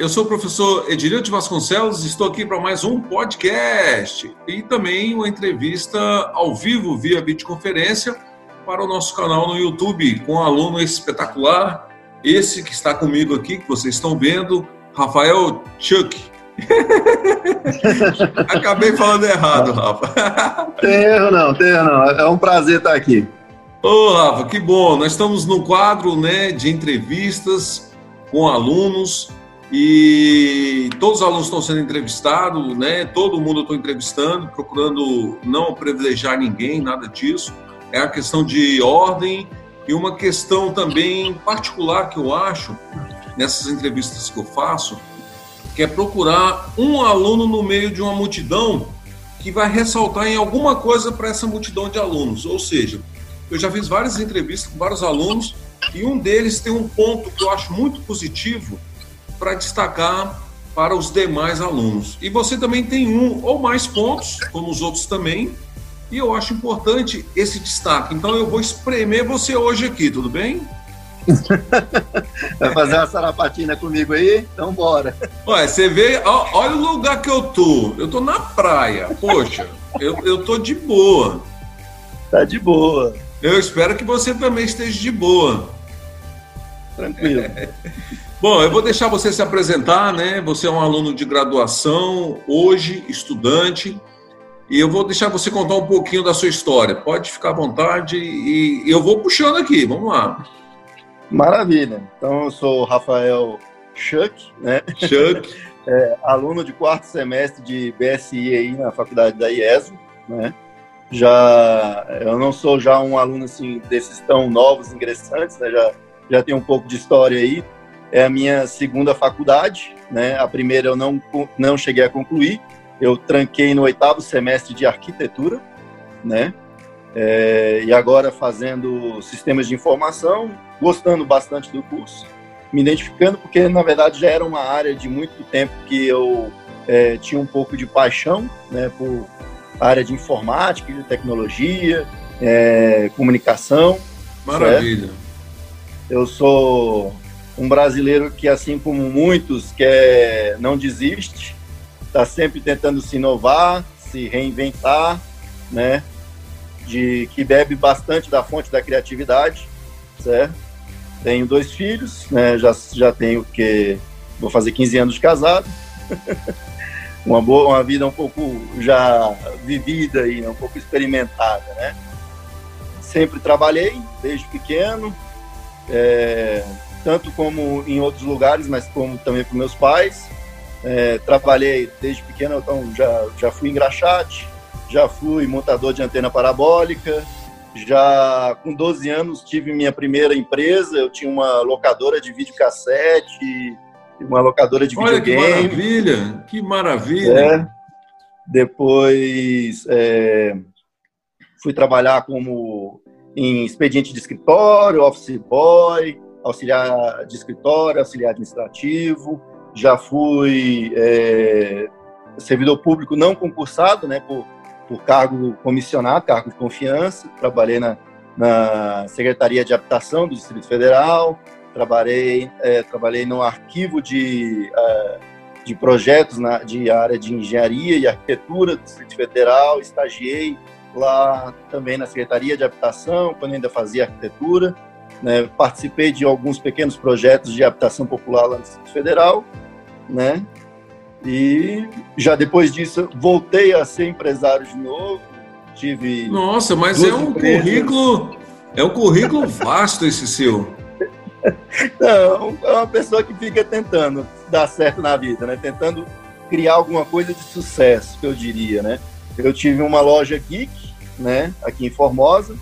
Eu sou o professor Edilio de Vasconcelos, estou aqui para mais um podcast e também uma entrevista ao vivo via videoconferência para o nosso canal no YouTube com um aluno espetacular, esse que está comigo aqui, que vocês estão vendo, Rafael Chuck. Acabei falando errado, Rafa. Tem erro não, tem erro não. É um prazer estar aqui. Ô, Rafa, que bom. Nós estamos no quadro né, de entrevistas com alunos e todos os alunos estão sendo entrevistados, né? Todo mundo eu estou entrevistando, procurando não privilegiar ninguém, nada disso. É a questão de ordem e uma questão também particular que eu acho nessas entrevistas que eu faço, que é procurar um aluno no meio de uma multidão que vai ressaltar em alguma coisa para essa multidão de alunos. Ou seja, eu já fiz várias entrevistas com vários alunos e um deles tem um ponto que eu acho muito positivo para destacar para os demais alunos. E você também tem um ou mais pontos, como os outros também, e eu acho importante esse destaque. Então eu vou espremer você hoje aqui, tudo bem? Vai fazer uma sarapatina comigo aí? Então bora. Olha, você vê, olha o lugar que eu tô. Eu tô na praia. Poxa, eu, eu tô de boa. Tá de boa. Eu espero que você também esteja de boa. Tranquilo. Bom, eu vou deixar você se apresentar, né? Você é um aluno de graduação, hoje estudante, e eu vou deixar você contar um pouquinho da sua história. Pode ficar à vontade e eu vou puxando aqui, vamos lá. Maravilha. Então, eu sou Rafael Schuck, né? Schuck. É, aluno de quarto semestre de BSI aí na faculdade da IESO, né? Já, eu não sou já um aluno assim desses tão novos ingressantes, né? Já já tenho um pouco de história aí. É a minha segunda faculdade, né? A primeira eu não, não cheguei a concluir. Eu tranquei no oitavo semestre de arquitetura, né? É, e agora fazendo sistemas de informação, gostando bastante do curso, me identificando porque na verdade já era uma área de muito tempo que eu é, tinha um pouco de paixão, né? Por área de informática, de tecnologia, é, comunicação. Maravilha. Certo? Eu sou um brasileiro que, assim como muitos, quer, não desiste, está sempre tentando se inovar, se reinventar, né? De, que bebe bastante da fonte da criatividade, certo? Tenho dois filhos, né? Já, já tenho que vou fazer 15 anos de casado. uma boa, uma vida um pouco já vivida e um pouco experimentada, né? Sempre trabalhei desde pequeno, é, tanto como em outros lugares, mas como também com meus pais. É, trabalhei desde pequeno, então já, já fui engraxate, já fui montador de antena parabólica, já com 12 anos tive minha primeira empresa, eu tinha uma locadora de videocassete, uma locadora de Olha videogame. que maravilha, que maravilha. É, depois é, fui trabalhar como em expediente de escritório, office boy, auxiliar de escritório, auxiliar administrativo. Já fui é, servidor público não concursado, né, por, por cargo comissionado, cargo de confiança. Trabalhei na, na Secretaria de Habitação do Distrito Federal. Trabalhei, é, trabalhei no arquivo de, é, de projetos na, de área de engenharia e arquitetura do Distrito Federal. Estagiei lá também na Secretaria de Habitação, quando ainda fazia arquitetura. Né? Participei de alguns pequenos projetos de habitação popular lá no Distrito Federal, né? E já depois disso voltei a ser empresário de novo. Tive Nossa, mas é um empresas. currículo, é um currículo vasto esse seu. Não, é uma pessoa que fica tentando dar certo na vida, né? Tentando criar alguma coisa de sucesso, eu diria, né? Eu tive uma loja geek, né, aqui em Formosa,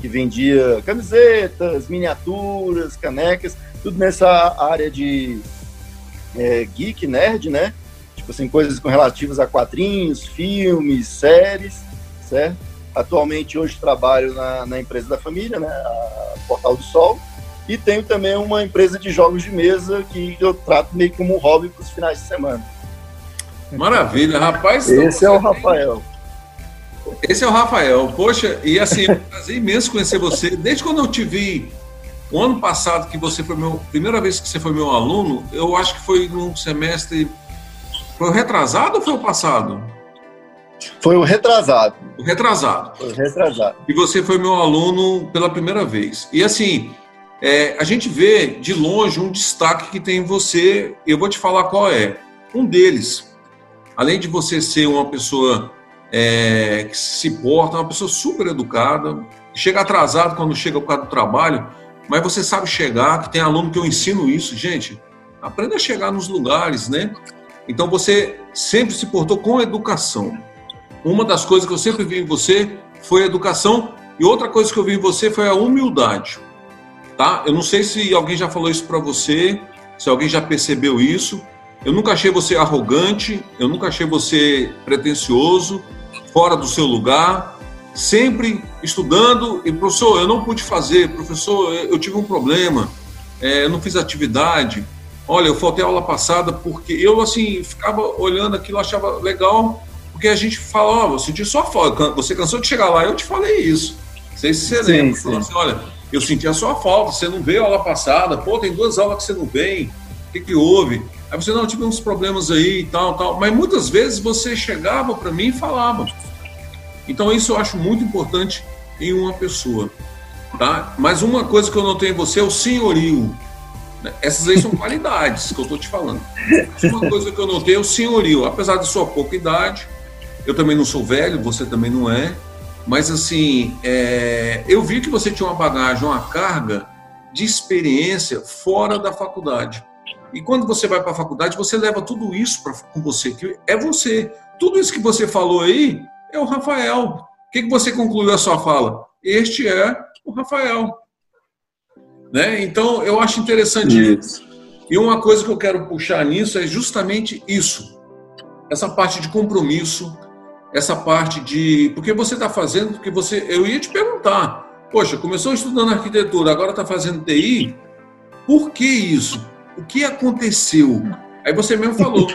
que vendia camisetas, miniaturas, canecas, tudo nessa área de é, geek, nerd, né? Tipo assim, coisas com relativas a quadrinhos, filmes, séries, certo? Atualmente, hoje trabalho na, na empresa da família, né? A Portal do Sol. E tenho também uma empresa de jogos de mesa que eu trato meio como um hobby para os finais de semana. Maravilha, rapaz. Esse é o Rafael. Esse é o Rafael. Poxa, e assim, é um prazer imenso conhecer você. Desde quando eu te vi O ano passado que você foi meu, primeira vez que você foi meu aluno, eu acho que foi num semestre, foi o retrasado ou foi o passado? Foi o retrasado. O retrasado. Foi o retrasado. E você foi meu aluno pela primeira vez. E assim, é, a gente vê de longe um destaque que tem em você. Eu vou te falar qual é. Um deles, além de você ser uma pessoa é, que se porta, uma pessoa super educada, chega atrasado quando chega por causa do trabalho, mas você sabe chegar, que tem aluno que eu ensino isso, gente. Aprenda a chegar nos lugares, né? Então você sempre se portou com educação. Uma das coisas que eu sempre vi em você foi a educação e outra coisa que eu vi em você foi a humildade. Tá? Eu não sei se alguém já falou isso para você, se alguém já percebeu isso. Eu nunca achei você arrogante, eu nunca achei você pretensioso, fora do seu lugar, sempre estudando e professor, eu não pude fazer, professor, eu tive um problema, é, eu não fiz atividade. Olha, eu faltei a aula passada porque eu assim ficava olhando aquilo, achava legal, porque a gente fala, ó, oh, eu senti sua falta, você cansou de chegar lá, eu te falei isso. Não sei se você sim, lembra. Sim. Assim, olha, eu senti a sua falta, você não veio a aula passada, pô, tem duas aulas que você não vem, o que, que houve? Aí você, não, tive uns problemas aí e tal, tal. Mas muitas vezes você chegava para mim e falava. Então isso eu acho muito importante em uma pessoa, tá? Mas uma coisa que eu notei em você é o senhorio. Essas aí são qualidades que eu estou te falando. Uma coisa que eu notei é o senhorio. Apesar de sua pouca idade, eu também não sou velho, você também não é. Mas assim, é, eu vi que você tinha uma bagagem, uma carga de experiência fora da faculdade. E quando você vai para a faculdade, você leva tudo isso pra, com você, que é você. Tudo isso que você falou aí é o Rafael. O que, que você concluiu a sua fala? Este é o Rafael. Né? Então, eu acho interessante isso. E uma coisa que eu quero puxar nisso é justamente isso. Essa parte de compromisso, essa parte de. Porque você está fazendo, porque você. Eu ia te perguntar. Poxa, começou estudando arquitetura, agora está fazendo TI. Por que isso? O que aconteceu? Aí você mesmo falou.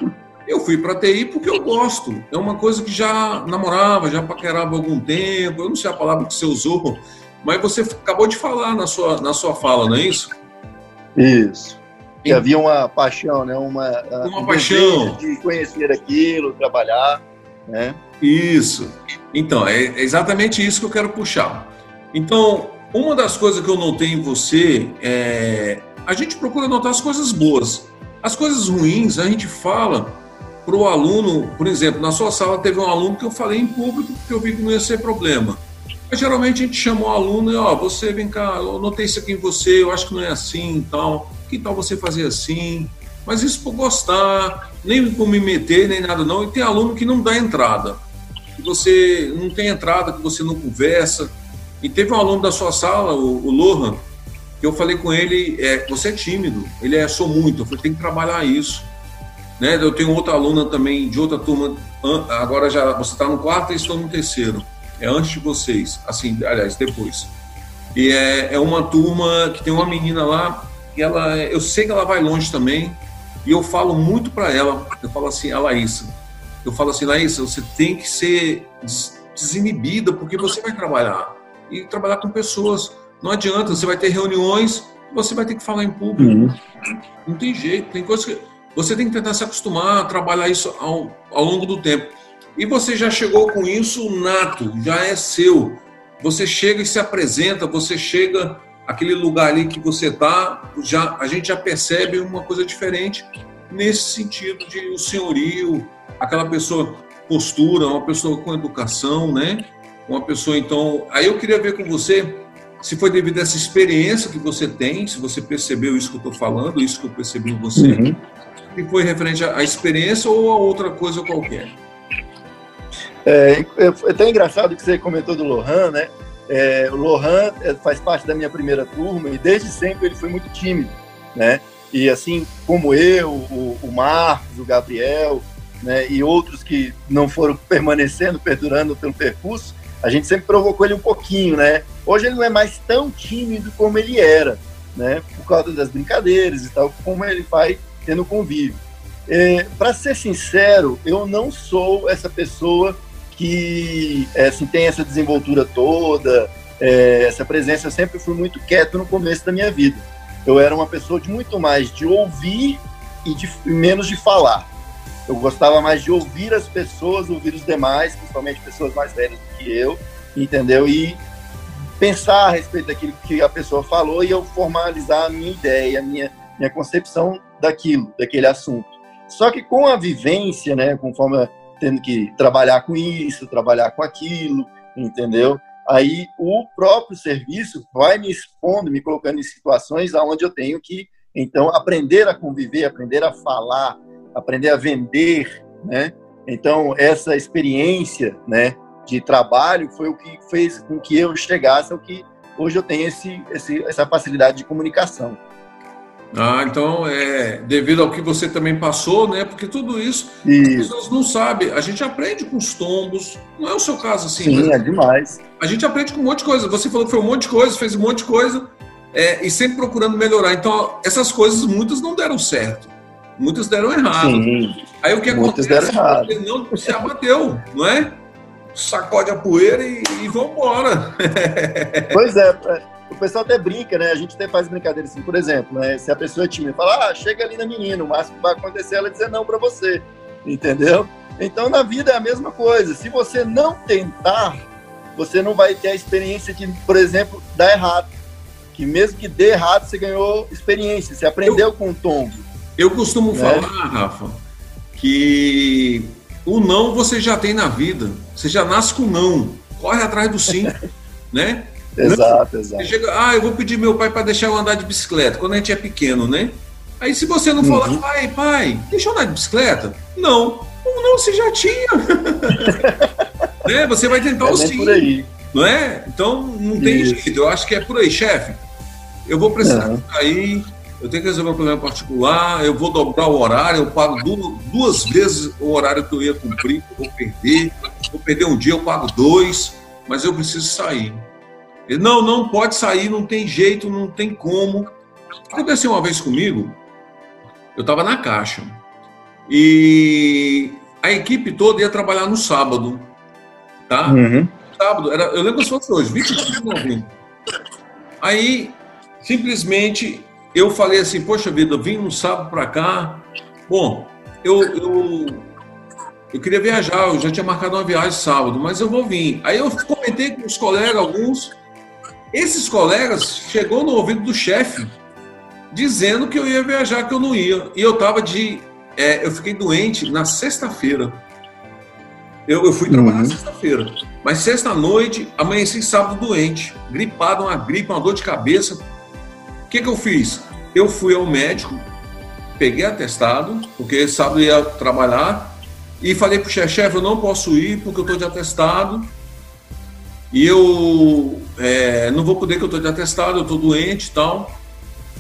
Eu fui para TI porque eu gosto. É uma coisa que já namorava, já paquerava há algum tempo. Eu não sei a palavra que você usou, mas você acabou de falar na sua, na sua fala, não é isso? Isso. Que havia uma paixão, né? Uma, uma um paixão de conhecer aquilo, trabalhar, né? Isso. Então, é exatamente isso que eu quero puxar. Então, uma das coisas que eu notei em você é a gente procura notar as coisas boas. As coisas ruins a gente fala para o aluno, por exemplo, na sua sala teve um aluno que eu falei em público porque eu vi que não ia ser problema. Mas geralmente a gente chama o aluno e, ó, você vem cá, eu notei isso aqui em você, eu acho que não é assim e tal. Que tal você fazer assim? Mas isso por gostar, nem por me meter, nem nada não. E tem aluno que não dá entrada. Que você não tem entrada, que você não conversa. E teve um aluno da sua sala, o, o Lohan, que eu falei com ele, é, você é tímido. Ele é, sou muito. Eu falei, tem que trabalhar isso. Né? Eu tenho outra aluna também de outra turma, agora já você está no quarto e estou no terceiro. É antes de vocês, assim, aliás, depois. E é, é uma turma que tem uma menina lá, que ela, eu sei que ela vai longe também, e eu falo muito para ela, eu falo assim, a Laísa, eu falo assim, Laísa, você tem que ser desinibida, porque você vai trabalhar, e trabalhar com pessoas. Não adianta, você vai ter reuniões, você vai ter que falar em público. Uhum. Não tem jeito, tem coisas que você tem que tentar se acostumar a trabalhar isso ao, ao longo do tempo. E você já chegou com isso nato, já é seu. Você chega e se apresenta, você chega aquele lugar ali que você está, já a gente já percebe uma coisa diferente nesse sentido de o senhorio, aquela pessoa postura, uma pessoa com educação, né? Uma pessoa então, aí eu queria ver com você se foi devido a essa experiência que você tem, se você percebeu isso que eu estou falando, isso que eu percebi em você, uhum que foi referente à experiência ou a outra coisa qualquer? É, é, é até engraçado que você comentou do Lohan, né? É, o Lohan é, faz parte da minha primeira turma e desde sempre ele foi muito tímido, né? E assim como eu, o, o Marcos, o Gabriel, né, e outros que não foram permanecendo, perdurando pelo percurso, a gente sempre provocou ele um pouquinho, né? Hoje ele não é mais tão tímido como ele era, né? Por causa das brincadeiras e tal, como ele faz tendo convívio. É, Para ser sincero, eu não sou essa pessoa que é, assim, tem essa desenvoltura toda, é, essa presença, eu sempre fui muito quieto no começo da minha vida. Eu era uma pessoa de muito mais de ouvir e de menos de falar. Eu gostava mais de ouvir as pessoas, ouvir os demais, principalmente pessoas mais velhas do que eu, entendeu? E pensar a respeito daquilo que a pessoa falou e eu formalizar a minha ideia, a minha, minha concepção daquilo, daquele assunto. Só que com a vivência, né, conforme tendo que trabalhar com isso, trabalhar com aquilo, entendeu? Aí o próprio serviço vai me expondo, me colocando em situações aonde eu tenho que então aprender a conviver, aprender a falar, aprender a vender, né? Então essa experiência, né, de trabalho foi o que fez com que eu chegasse ao que hoje eu tenho esse, esse essa facilidade de comunicação. Ah, então é devido ao que você também passou, né? Porque tudo isso, isso. as pessoas não sabem. A gente aprende com os tombos. Não é o seu caso assim. Sim, é demais. A gente aprende com um monte de coisa. Você falou que foi um monte de coisa, fez um monte de coisa é, e sempre procurando melhorar. Então essas coisas muitas não deram certo, muitas deram errado. Sim, Aí o que acontece? Deram errado. Você não se abateu, não é? Sacode a poeira e, e vambora. Pois é o pessoal até brinca, né? A gente até faz brincadeira assim, por exemplo, né? Se a pessoa é tímida, fala, ah, chega ali na menina, o máximo que vai acontecer é ela dizer não para você, entendeu? Então, na vida é a mesma coisa. Se você não tentar, você não vai ter a experiência de, por exemplo, dar errado. Que mesmo que dê errado, você ganhou experiência, você aprendeu eu, com o tombo. Eu costumo né? falar, Rafa, que o não você já tem na vida. Você já nasce com não. Corre atrás do sim, né? Exato, exato. Chega, ah, eu vou pedir meu pai para deixar eu andar de bicicleta, quando a gente é pequeno, né? Aí se você não uhum. falar, pai, pai, deixa eu andar de bicicleta? Não. Não, você já tinha. né? Você vai tentar é o sim. Por aí. Não é? Então não tem Isso. jeito. Eu acho que é por aí, chefe. Eu vou precisar uhum. sair, eu tenho que resolver um problema particular, eu vou dobrar o horário, eu pago duas vezes o horário que eu ia cumprir, eu vou perder. Vou perder um dia, eu pago dois, mas eu preciso sair. Ele, não, não pode sair, não tem jeito, não tem como. Aconteceu uma vez comigo, eu estava na caixa e a equipe toda ia trabalhar no sábado, tá? Uhum. Sábado, era, eu lembro que fosse hoje, 24 de novembro. Aí, simplesmente, eu falei assim, poxa vida, eu vim no sábado para cá, bom, eu, eu, eu queria viajar, eu já tinha marcado uma viagem sábado, mas eu vou vir. Aí eu comentei com os colegas, alguns, esses colegas chegou no ouvido do chefe dizendo que eu ia viajar, que eu não ia. E eu tava de. É, eu fiquei doente na sexta-feira. Eu, eu, fui trabalhar uhum. sexta-feira. Mas sexta-noite, amanheci sábado doente. Gripado, uma gripe, uma dor de cabeça. O que, que eu fiz? Eu fui ao médico, peguei atestado, porque sábado ia trabalhar, e falei pro chefe, chefe, eu não posso ir porque eu estou de atestado e eu é, não vou poder que eu estou de atestado, eu estou doente e tal.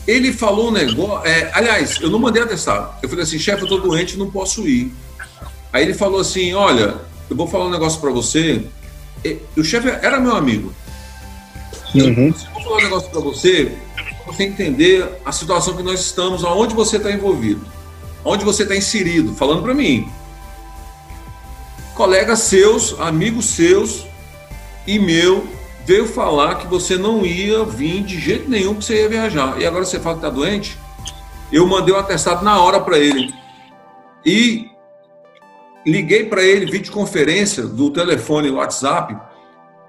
Ele falou um negócio. É, aliás, eu não mandei atestado. Eu falei assim, chefe, eu estou doente, não posso ir. Aí ele falou assim: olha, eu vou falar um negócio para você. E, o chefe era meu amigo. Uhum. Eu vou falar um negócio para você, você entender a situação que nós estamos, aonde você está envolvido, onde você está inserido, falando para mim. Colegas seus, amigos seus, e meu veio falar que você não ia vir de jeito nenhum que você ia viajar. E agora você fala que está doente? Eu mandei o um atestado na hora para ele. E liguei para ele videoconferência do telefone WhatsApp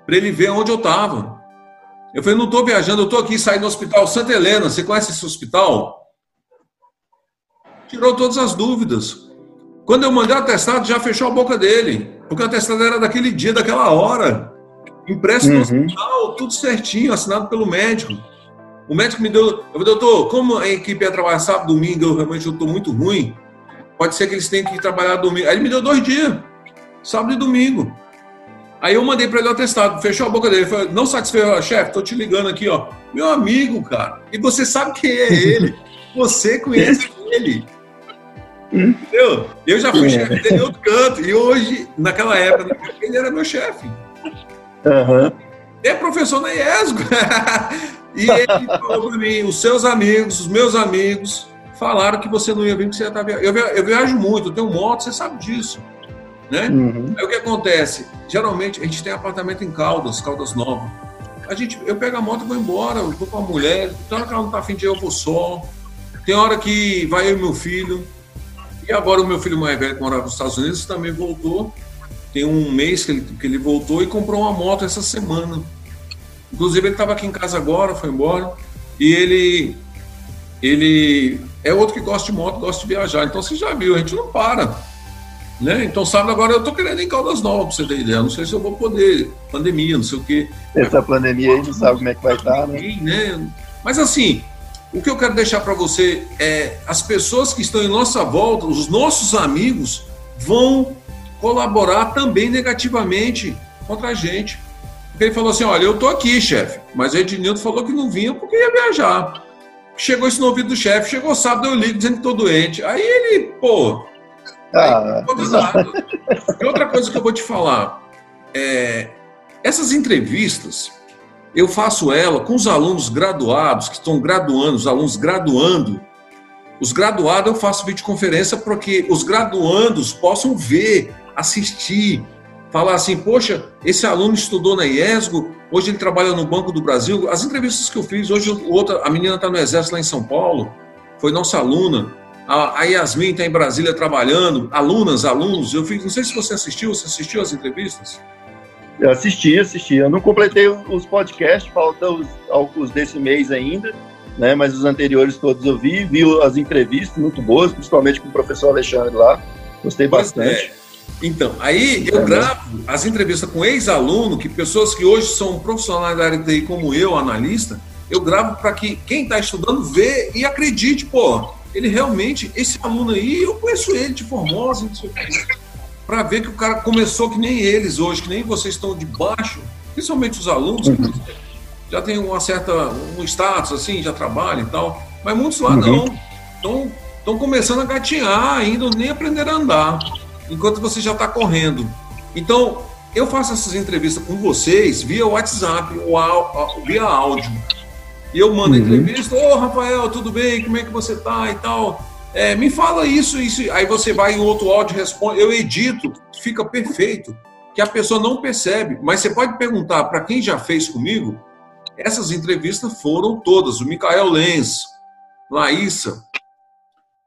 para ele ver onde eu estava. Eu falei, não estou viajando, eu estou aqui saindo do hospital Santa Helena. Você conhece esse hospital? Tirou todas as dúvidas. Quando eu mandei o atestado, já fechou a boca dele. Porque o atestado era daquele dia, daquela hora. Impresso no uhum. hospital, tudo certinho, assinado pelo médico. O médico me deu. Eu falei, doutor, como a equipe ia trabalhar sábado, domingo, eu realmente estou muito ruim. Pode ser que eles tenham que trabalhar domingo. Aí ele me deu dois dias, sábado e domingo. Aí eu mandei para ele o atestado, fechou a boca dele. Falei, não satisfeito, chefe, tô te ligando aqui, ó. Meu amigo, cara. E você sabe quem é ele. Você conhece ele. Entendeu? Eu já fui é. chefe dele em outro canto. E hoje, naquela época, ele era meu chefe. Uhum. É professor na IESGO. e ele falou para mim: os seus amigos, os meus amigos, falaram que você não ia vir, que você ia estar viajando. Eu viajo muito, eu tenho moto, você sabe disso. Né? Uhum. Aí o que acontece? Geralmente a gente tem apartamento em Caldas, Caldas Nova. a gente, eu pego a moto e vou embora, eu vou com a mulher, tem hora que ela não tá afim de ir, eu vou só. Tem hora que vai eu e meu filho. E agora o meu filho mais velho, que morava nos Estados Unidos, também voltou. Tem um mês que ele, que ele voltou e comprou uma moto essa semana. Inclusive, ele estava aqui em casa agora, foi embora. E ele, ele é outro que gosta de moto, gosta de viajar. Então, você já viu, a gente não para. Né? Então, sabe, agora eu tô querendo ir em Caldas Novas, pra você ter ideia. Não sei se eu vou poder. Pandemia, não sei o quê. Essa pandemia aí não sabe como é que vai estar, tá, né? né? Mas assim, o que eu quero deixar para você é as pessoas que estão em nossa volta, os nossos amigos, vão colaborar também negativamente contra a gente. Porque ele falou assim: olha, eu tô aqui, chefe, mas o Ednildo falou que não vinha porque ia viajar. Chegou isso no ouvido do chefe, chegou sábado, eu ligo dizendo que tô doente. Aí ele, pô, ah. E outra coisa que eu vou te falar, é, essas entrevistas, eu faço ela com os alunos graduados, que estão graduando, os alunos graduando. Os graduados eu faço videoconferência para que os graduandos possam ver, assistir, falar assim, poxa, esse aluno estudou na IESGO, hoje ele trabalha no Banco do Brasil. As entrevistas que eu fiz, hoje outra, a menina está no Exército lá em São Paulo, foi nossa aluna. A, Yasmin está em Brasília trabalhando, alunas, alunos. Eu fiz, não sei se você assistiu, você assistiu as entrevistas? Eu assisti, assisti. Eu não completei os podcasts, faltam os, os desse mês ainda, né? Mas os anteriores todos eu vi, vi as entrevistas muito boas, principalmente com o professor Alexandre lá. Gostei bastante. É. Então, aí eu gravo as entrevistas com ex-aluno, que pessoas que hoje são profissionais da área de TI como eu, analista, eu gravo para que quem está estudando vê e acredite, pô, ele realmente, esse aluno aí, eu conheço ele de Formosa, não sei o para ver que o cara começou que nem eles hoje, que nem vocês estão de baixo, principalmente os alunos, uhum. já tem uma certa, um status assim, já trabalham e tal, mas muitos lá uhum. não, estão começando a gatinhar ainda, nem aprender a andar, enquanto você já está correndo. Então, eu faço essas entrevistas com vocês via WhatsApp ou via áudio. E eu mando uhum. entrevista, ô oh, Rafael, tudo bem? Como é que você tá e tal? É, me fala isso, isso. Aí você vai em outro áudio responde. Eu edito, fica perfeito, que a pessoa não percebe. Mas você pode perguntar para quem já fez comigo, essas entrevistas foram todas. O Micael Lenz, Laísa,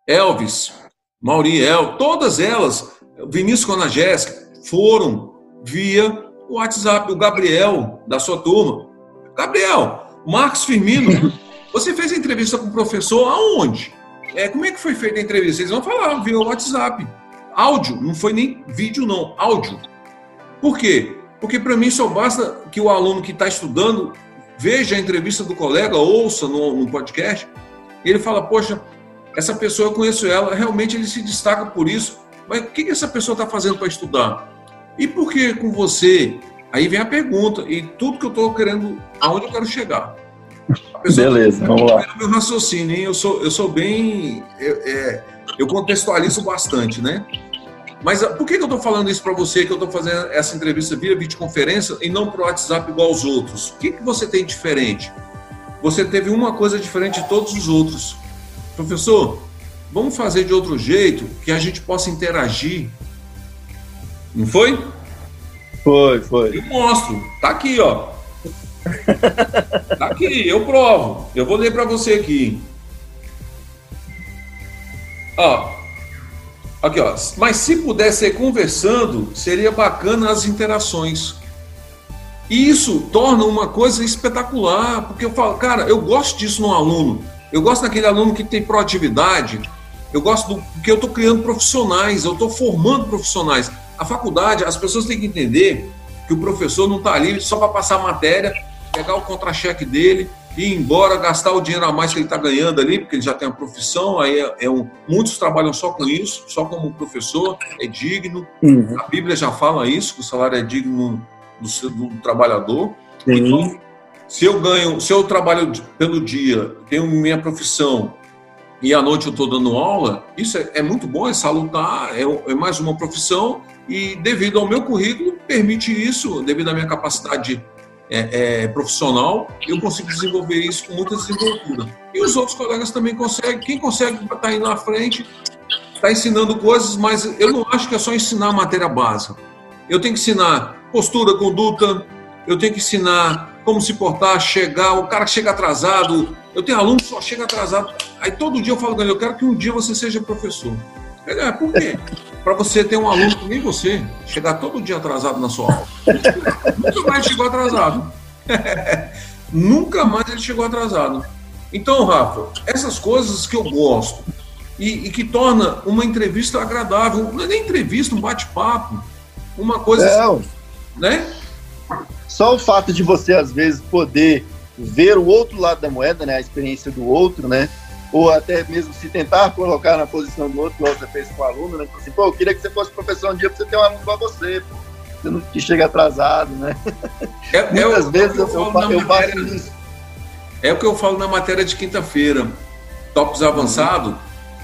Elvis, Mauriel, todas elas, Vinícius Conagésica, foram via o WhatsApp. O Gabriel, da sua turma. Gabriel, Marcos Firmino, você fez a entrevista com o professor aonde? É, como é que foi feita a entrevista? Eles vão falar via WhatsApp. Áudio, não foi nem vídeo, não, áudio. Por quê? Porque para mim só basta que o aluno que está estudando veja a entrevista do colega, ouça no, no podcast, e ele fala: Poxa, essa pessoa eu conheço ela, realmente ele se destaca por isso, mas o que, que essa pessoa está fazendo para estudar? E por que com você Aí vem a pergunta, e tudo que eu estou querendo, aonde eu quero chegar. Beleza, vamos lá. Meu raciocínio, hein? Eu sou, eu sou bem. Eu, é, eu contextualizo bastante, né? Mas ah, por que, que eu estou falando isso para você, que eu estou fazendo essa entrevista via videoconferência e não para o WhatsApp igual aos outros? O que, que você tem diferente? Você teve uma coisa diferente de todos os outros. Professor, vamos fazer de outro jeito que a gente possa interagir. Não foi? Foi, foi. Eu mostro. Tá aqui, ó. tá aqui, eu provo. Eu vou ler para você aqui. Ó. Aqui, ó. Mas se pudesse ser conversando, seria bacana as interações. E isso torna uma coisa espetacular, porque eu falo, cara, eu gosto disso no aluno. Eu gosto daquele aluno que tem proatividade. Eu gosto do que eu estou criando profissionais, eu estou formando profissionais. A faculdade, as pessoas têm que entender que o professor não está ali só para passar matéria, pegar o contra-cheque dele e ir embora, gastar o dinheiro a mais que ele está ganhando ali, porque ele já tem a profissão, aí é, é, um, muitos trabalham só com isso, só como professor, é digno. Uhum. A Bíblia já fala isso, que o salário é digno do, do trabalhador. Uhum. Então, se eu ganho, se eu trabalho pelo dia, tenho minha profissão e à noite eu estou dando aula, isso é, é, muito bom, é salutar, é, é mais uma profissão e devido ao meu currículo, permite isso, devido à minha capacidade é, é, profissional, eu consigo desenvolver isso com muita desenvoltura. E os outros colegas também conseguem. Quem consegue estar aí na frente, está ensinando coisas, mas eu não acho que é só ensinar a matéria básica. Eu tenho que ensinar postura, conduta, eu tenho que ensinar como se portar, chegar, o cara chega atrasado. Eu tenho aluno que só chega atrasado. Aí todo dia eu falo com eu quero que um dia você seja professor. Ele, é, por quê? Para você ter um aluno que nem você, chegar todo dia atrasado na sua aula. Nunca mais chegou atrasado. Nunca mais ele chegou atrasado. Então, Rafa, essas coisas que eu gosto e, e que torna uma entrevista agradável, não é nem entrevista, um bate-papo, uma coisa, é, né? Só o fato de você, às vezes, poder ver o outro lado da moeda, né, a experiência do outro, né, ou até mesmo se tentar colocar na posição do outro, igual você fez com o aluno, né, assim, pô, eu queria que você fosse professor um dia para você ter um aluno igual você, pô, você não que chega atrasado, né. É, é Muitas vezes eu, eu, eu, eu faço isso. É o que eu falo na matéria de quinta-feira, tópicos avançado,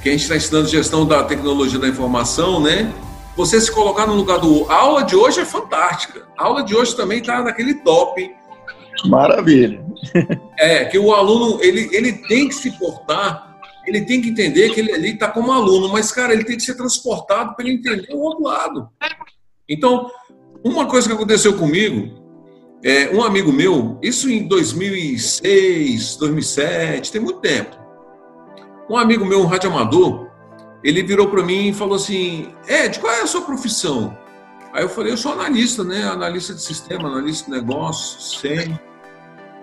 que a gente está ensinando gestão da tecnologia da informação, né, você se colocar no lugar do. A aula de hoje é fantástica. A aula de hoje também está naquele top. Maravilha. É, que o aluno ele, ele tem que se portar, ele tem que entender que ele está como aluno, mas, cara, ele tem que ser transportado para ele entender o outro lado. Então, uma coisa que aconteceu comigo, é, um amigo meu, isso em 2006, 2007, tem muito tempo. Um amigo meu, um radioamador, ele virou para mim e falou assim: Ed, qual é a sua profissão? Aí eu falei: eu sou analista, né? Analista de sistema, analista de negócios, sei.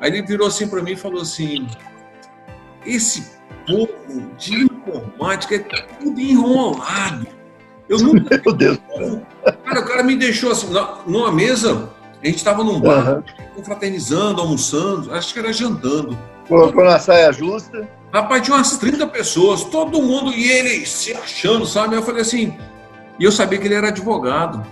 Aí ele virou assim para mim e falou assim: esse povo de informática é tudo enrolado. Eu nunca. Meu Deus. Cara, o cara me deixou assim, numa mesa, a gente estava num bar, uhum. confraternizando, almoçando, acho que era jantando. Colocou na saia justa. Rapaz, tinha umas 30 pessoas, todo mundo, e ele se achando, sabe? Aí eu falei assim, e eu sabia que ele era advogado.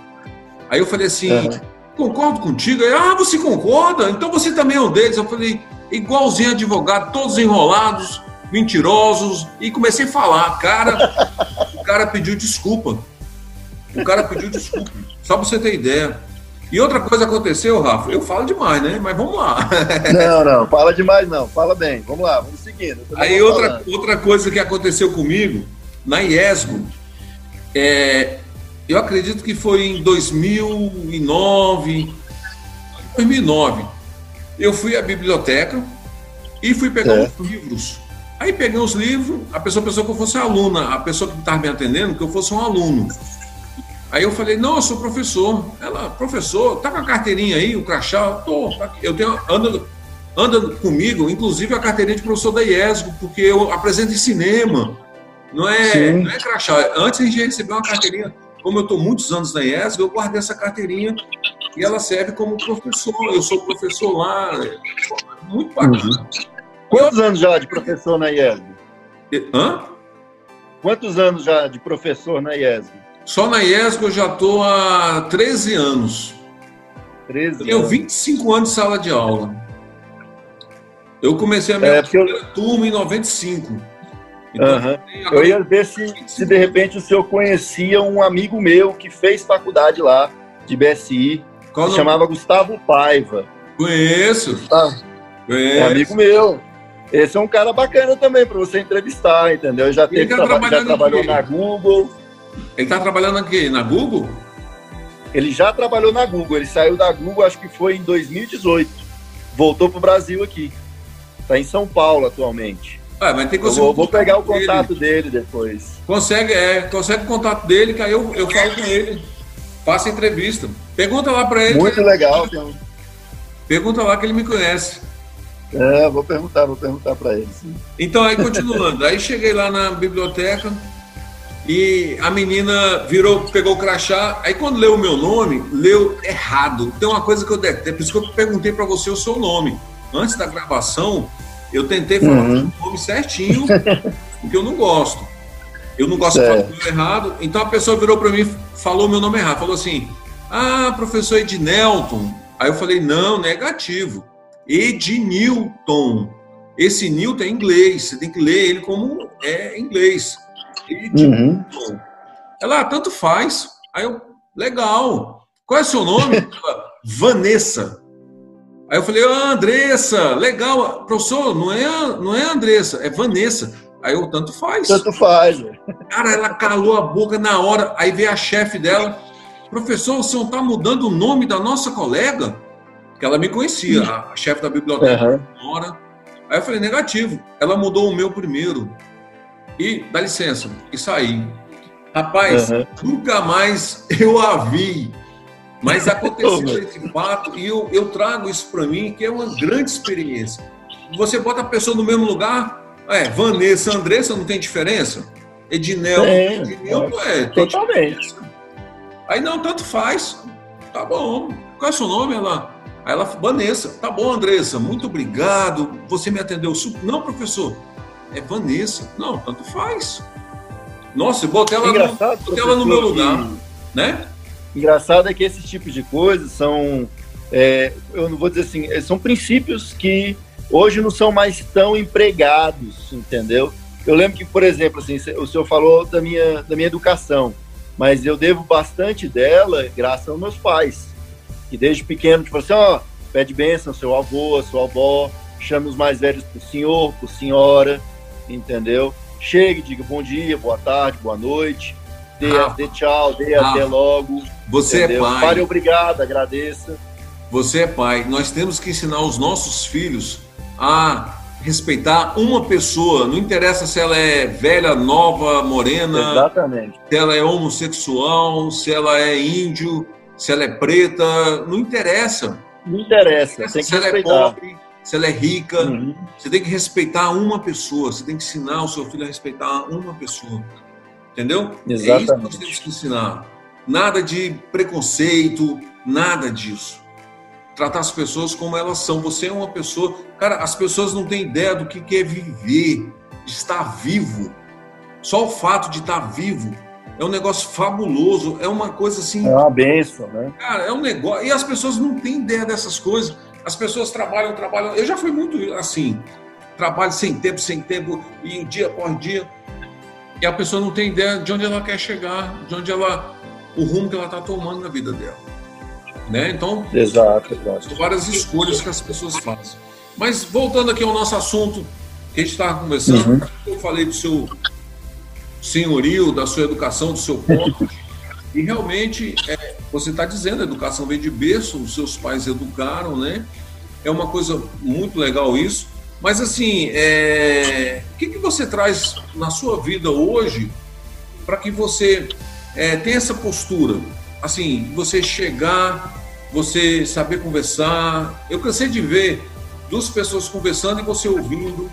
Aí eu falei assim, uhum. Concordo contigo. Aí, ah, você concorda? Então você também é um deles. Eu falei, igualzinho advogado, todos enrolados, mentirosos, e comecei a falar. Cara, o cara pediu desculpa. O cara pediu desculpa. Só pra você ter ideia. E outra coisa aconteceu, Rafa, eu falo demais, né? Mas vamos lá. Não, não, fala demais não, fala bem. Vamos lá, vamos seguindo. Aí outra, outra coisa que aconteceu comigo, na IESGO, é, eu acredito que foi em 2009, 2009, eu fui à biblioteca e fui pegar é. uns livros. Aí peguei os livros, a pessoa pensou que eu fosse aluna, a pessoa que estava me atendendo, que eu fosse um aluno. Aí eu falei, não, eu sou professor. Ela, professor, tá com a carteirinha aí, o crachá? Tô, tá eu tenho, anda, anda comigo, inclusive a carteirinha de professor da IESGO, porque eu apresento em cinema. Não é, não é crachá. Antes a gente recebeu uma carteirinha, como eu estou muitos anos na IESGO, eu guardei essa carteirinha e ela serve como professor. Eu sou professor lá, muito bacana. Uhum. Quantos anos já de professor na IESGO? Hã? Quantos anos já de professor na IESGO? Só na IESCO eu já estou há 13 anos. 13 eu tenho 25 anos de sala de aula. Eu comecei a minha é, primeira eu... turma em 95. Então, uhum. Eu ia ver se, se de repente o senhor conhecia um amigo meu que fez faculdade lá, de BSI, Qual se chamava Gustavo Paiva. Conheço. Gustavo. Conheço. É amigo meu. Esse é um cara bacana também para você entrevistar, entendeu? Já, teve, tá traba já trabalhou na Google. Ele está trabalhando aqui na Google? Ele já trabalhou na Google. Ele saiu da Google, acho que foi em 2018. Voltou para o Brasil aqui. Está em São Paulo atualmente. Ah, mas tem que eu vou, pegar o contato dele. dele. depois. Consegue, é, consegue o contato dele, que aí eu, eu falo com ele. Faça entrevista. Pergunta lá para ele. Muito legal. Então. Pergunta lá que ele me conhece. É, vou perguntar, vou perguntar para ele. Sim. Então, aí continuando. aí cheguei lá na biblioteca, e a menina virou, pegou o crachá. Aí quando leu o meu nome, leu errado. Tem uma coisa que eu detesto, por isso que eu perguntei para você o seu nome. Antes da gravação, eu tentei falar uhum. o nome certinho, porque eu não gosto. Eu não gosto é. de falar o errado. Então a pessoa virou para mim, falou meu nome errado, falou assim: "Ah, professor Ednelton". Aí eu falei: "Não, negativo. Ednilton. Esse Newton é inglês, você tem que ler ele como é inglês. Uhum. Ela, ah, tanto faz. Aí eu, legal. Qual é seu nome? Ela, Vanessa. Aí eu falei, ah, Andressa, legal. Professor, não é, não é Andressa, é Vanessa. Aí eu, tanto faz. Tanto faz. Cara, ela calou a boca na hora. Aí veio a chefe dela. Professor, o senhor está mudando o nome da nossa colega? que ela me conhecia, a, a chefe da biblioteca. Uhum. Aí eu falei, negativo. Ela mudou o meu primeiro. E, dá licença, e saí. Rapaz, uhum. nunca mais eu a vi. Mas aconteceu esse fato e eu, eu trago isso para mim, que é uma grande experiência. Você bota a pessoa no mesmo lugar, é, Vanessa, Andressa, não tem diferença? Edinel, é, Edinel, é, totalmente. Aí não, tanto faz. Tá bom. Qual é o seu nome? Ela, aí ela, Vanessa. Tá bom, Andressa, muito obrigado. Você me atendeu super. Não, professor, é Vanessa. Não, tanto faz. Nossa, botei ela, no, botei ela no meu lugar, que... né? Engraçado é que esses tipos de coisas são, é, eu não vou dizer assim, são princípios que hoje não são mais tão empregados, entendeu? Eu lembro que, por exemplo, assim, o senhor falou da minha, da minha educação, mas eu devo bastante dela graças aos meus pais, que desde pequeno, tipo assim, ó, pede bênção seu avô, sua avó, chame os mais velhos por senhor, por senhora, entendeu? Chegue, diga bom dia, boa tarde, boa noite, dê, ah, dê tchau, dê ah, até logo. Você é entendeu? é pai. Pare obrigado, agradeça. Você é pai. Nós temos que ensinar os nossos filhos a respeitar uma pessoa, não interessa se ela é velha, nova, morena, Exatamente. se ela é homossexual, se ela é índio, se ela é preta, não interessa. Não interessa, se respeitar. ela é pobre, se ela é rica, uhum. você tem que respeitar uma pessoa, você tem que ensinar o seu filho a respeitar uma pessoa. Entendeu? Exatamente. É isso que nós temos que ensinar. Nada de preconceito, nada disso tratar as pessoas como elas são. Você é uma pessoa. Cara, as pessoas não têm ideia do que é viver, estar vivo. Só o fato de estar vivo é um negócio fabuloso, é uma coisa assim. É uma benção, né? Cara, é um negócio. E as pessoas não têm ideia dessas coisas. As pessoas trabalham, trabalham. Eu já fui muito assim. Trabalho sem tempo, sem tempo, e dia após dia. E a pessoa não tem ideia de onde ela quer chegar, de onde ela. o rumo que ela está tomando na vida dela. Né? Então, exato, exato. são várias escolhas que as pessoas fazem. Mas voltando aqui ao nosso assunto que a gente estava conversando, uhum. eu falei do seu senhorio, da sua educação, do seu ponto. e realmente, é, você está dizendo, a educação vem de berço, os seus pais educaram, né? É uma coisa muito legal isso. Mas assim, é... o que, que você traz na sua vida hoje para que você é, tenha essa postura? assim, você chegar, você saber conversar. Eu cansei de ver duas pessoas conversando e você ouvindo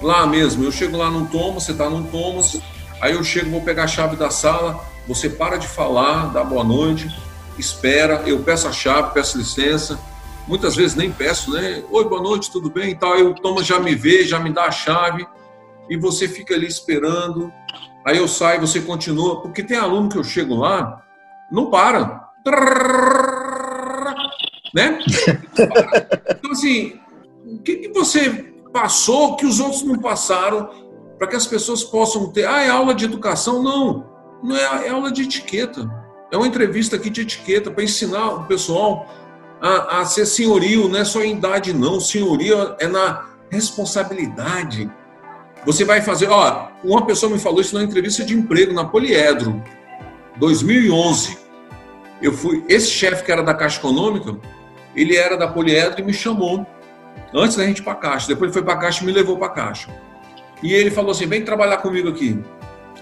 lá mesmo. Eu chego lá num Thomas, você está num Thomas, aí eu chego, vou pegar a chave da sala, você para de falar, dá boa noite, espera, eu peço a chave, peço licença. Muitas vezes nem peço, né? Oi, boa noite, tudo bem e tal. Aí o Thomas já me vê, já me dá a chave e você fica ali esperando. Aí eu saio, você continua, porque tem aluno que eu chego lá, não para. Né? Então, assim, o que, que você passou que os outros não passaram para que as pessoas possam ter. Ah, é aula de educação? Não, não é, é aula de etiqueta. É uma entrevista aqui de etiqueta para ensinar o pessoal a, a, ser senhorio, não é só em idade, não. Senhorio é na responsabilidade. Você vai fazer. Ó, uma pessoa me falou isso na entrevista de emprego na Poliedro, 2011 eu fui. Esse chefe que era da Caixa Econômica, ele era da Poliedro e me chamou antes da gente ir para a Caixa. Depois ele foi para a Caixa e me levou para a Caixa. E ele falou assim: vem trabalhar comigo aqui.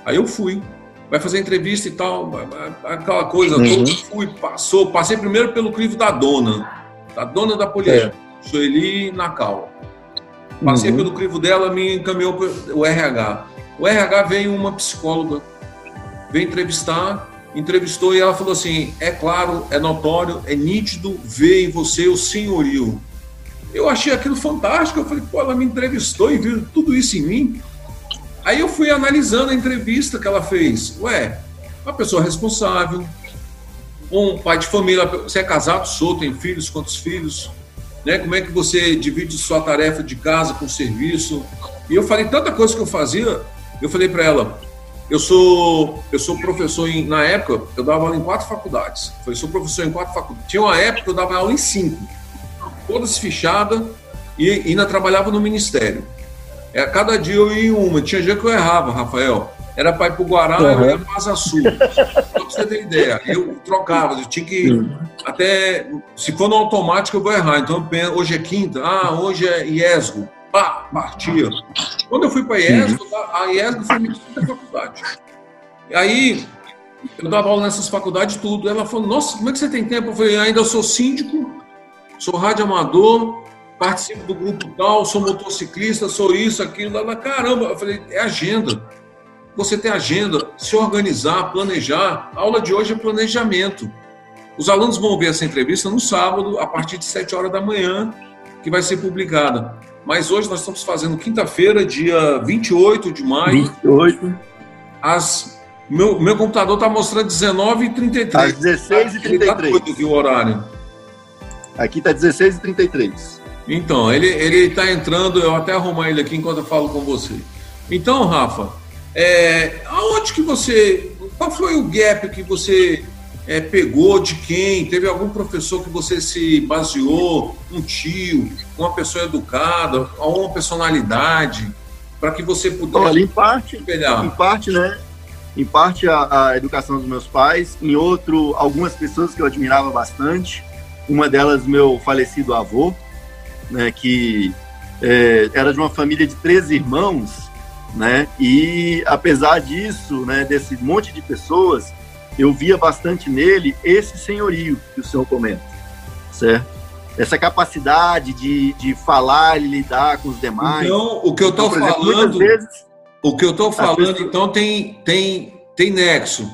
Aí eu fui. Vai fazer entrevista e tal, aquela coisa uhum. toda. Fui, passou, passei primeiro pelo crivo da dona, da dona da Poliedro, é. Sueli Nacal. Passei uhum. pelo crivo dela, me encaminhou para o RH. O RH veio uma psicóloga, veio entrevistar entrevistou e ela falou assim: é claro, é notório, é nítido ver em você o senhorio. Eu achei aquilo fantástico. Eu falei, pô, ela me entrevistou e viu tudo isso em mim. Aí eu fui analisando a entrevista que ela fez. Ué, uma pessoa responsável, um pai de família, você é casado, sou, tem filhos, quantos filhos? Né? Como é que você divide sua tarefa de casa com serviço? E eu falei tanta coisa que eu fazia. Eu falei para ela, eu sou, eu sou professor em, na época, eu dava aula em quatro faculdades. Eu sou professor em quatro faculdades. Tinha uma época que eu dava aula em cinco, todas fechadas e ainda trabalhava no ministério. É, cada dia eu ia em uma. Tinha dia que eu errava, Rafael. era para ir para o Guará, uhum. eu ia para Asa Sul. Só para você ter ideia. Eu trocava, eu tinha que. Uhum. Até. Se for no automático, eu vou errar. Então, hoje é quinta, ah, hoje é IESGO. Pá, partia. Quando eu fui para a IESGO, uhum. a IESGO foi minha quinta faculdade. Aí, eu dava aula nessas faculdades, tudo. Ela falou: Nossa, como é que você tem tempo? Eu falei: Ainda sou síndico, sou radioamador, participo do grupo tal, sou motociclista, sou isso, aquilo. Ela, caramba, eu falei: É agenda você ter agenda, se organizar, planejar. A aula de hoje é planejamento. Os alunos vão ver essa entrevista no sábado, a partir de 7 horas da manhã, que vai ser publicada. Mas hoje nós estamos fazendo quinta-feira, dia 28 de maio. 28. As, meu, meu computador está mostrando 19h33. Às 16h33. Aqui tá o horário. Aqui está 16h33. Então, ele está entrando, eu até arrumar ele aqui enquanto eu falo com você. Então, Rafa, é, aonde que você. Qual foi o gap que você é, pegou de quem? Teve algum professor que você se baseou, um tio, uma pessoa educada, uma personalidade, para que você pudesse. Olha, em parte, em parte, né? Em parte a, a, educação dos meus pais, em outro, algumas pessoas que eu admirava bastante. Uma delas, meu falecido avô, né, que é, era de uma família de três irmãos né? E apesar disso, né, desse monte de pessoas, eu via bastante nele esse senhorio que o senhor comenta, certo? Essa capacidade de, de falar e lidar com os demais. Então, o que eu estou então, falando, vezes, o que eu estou falando, pessoas... então tem tem tem nexo.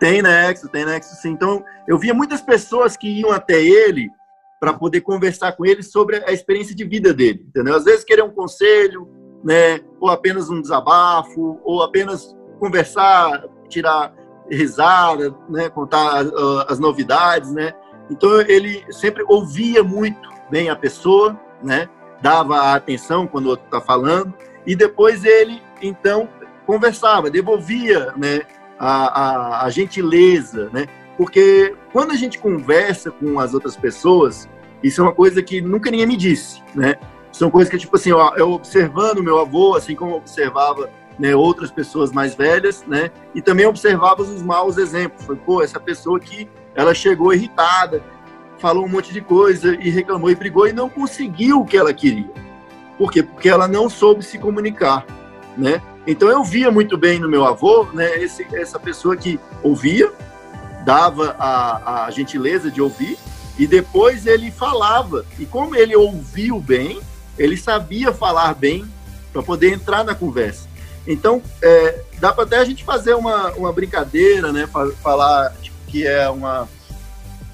Tem nexo, tem nexo sim. Então, eu via muitas pessoas que iam até ele para poder conversar com ele sobre a experiência de vida dele, entendeu? Às vezes querer um conselho, né? Ou apenas um desabafo, ou apenas conversar, tirar risada, né? Contar uh, as novidades, né? Então ele sempre ouvia muito bem a pessoa, né? Dava atenção quando o outro está falando e depois ele então conversava, devolvia, né? A, a, a gentileza, né? Porque quando a gente conversa com as outras pessoas, isso é uma coisa que nunca ninguém me disse, né? São coisas que, tipo assim, ó, eu observando meu avô, assim como eu observava né, outras pessoas mais velhas, né? E também observava os maus exemplos. Foi, pô, essa pessoa aqui, ela chegou irritada, falou um monte de coisa e reclamou e brigou e não conseguiu o que ela queria. Por quê? Porque ela não soube se comunicar, né? Então eu via muito bem no meu avô, né? Esse, essa pessoa que ouvia, dava a, a gentileza de ouvir e depois ele falava. E como ele ouviu bem, ele sabia falar bem para poder entrar na conversa. Então, é, dá para até a gente fazer uma, uma brincadeira, né? Falar tipo, que é uma,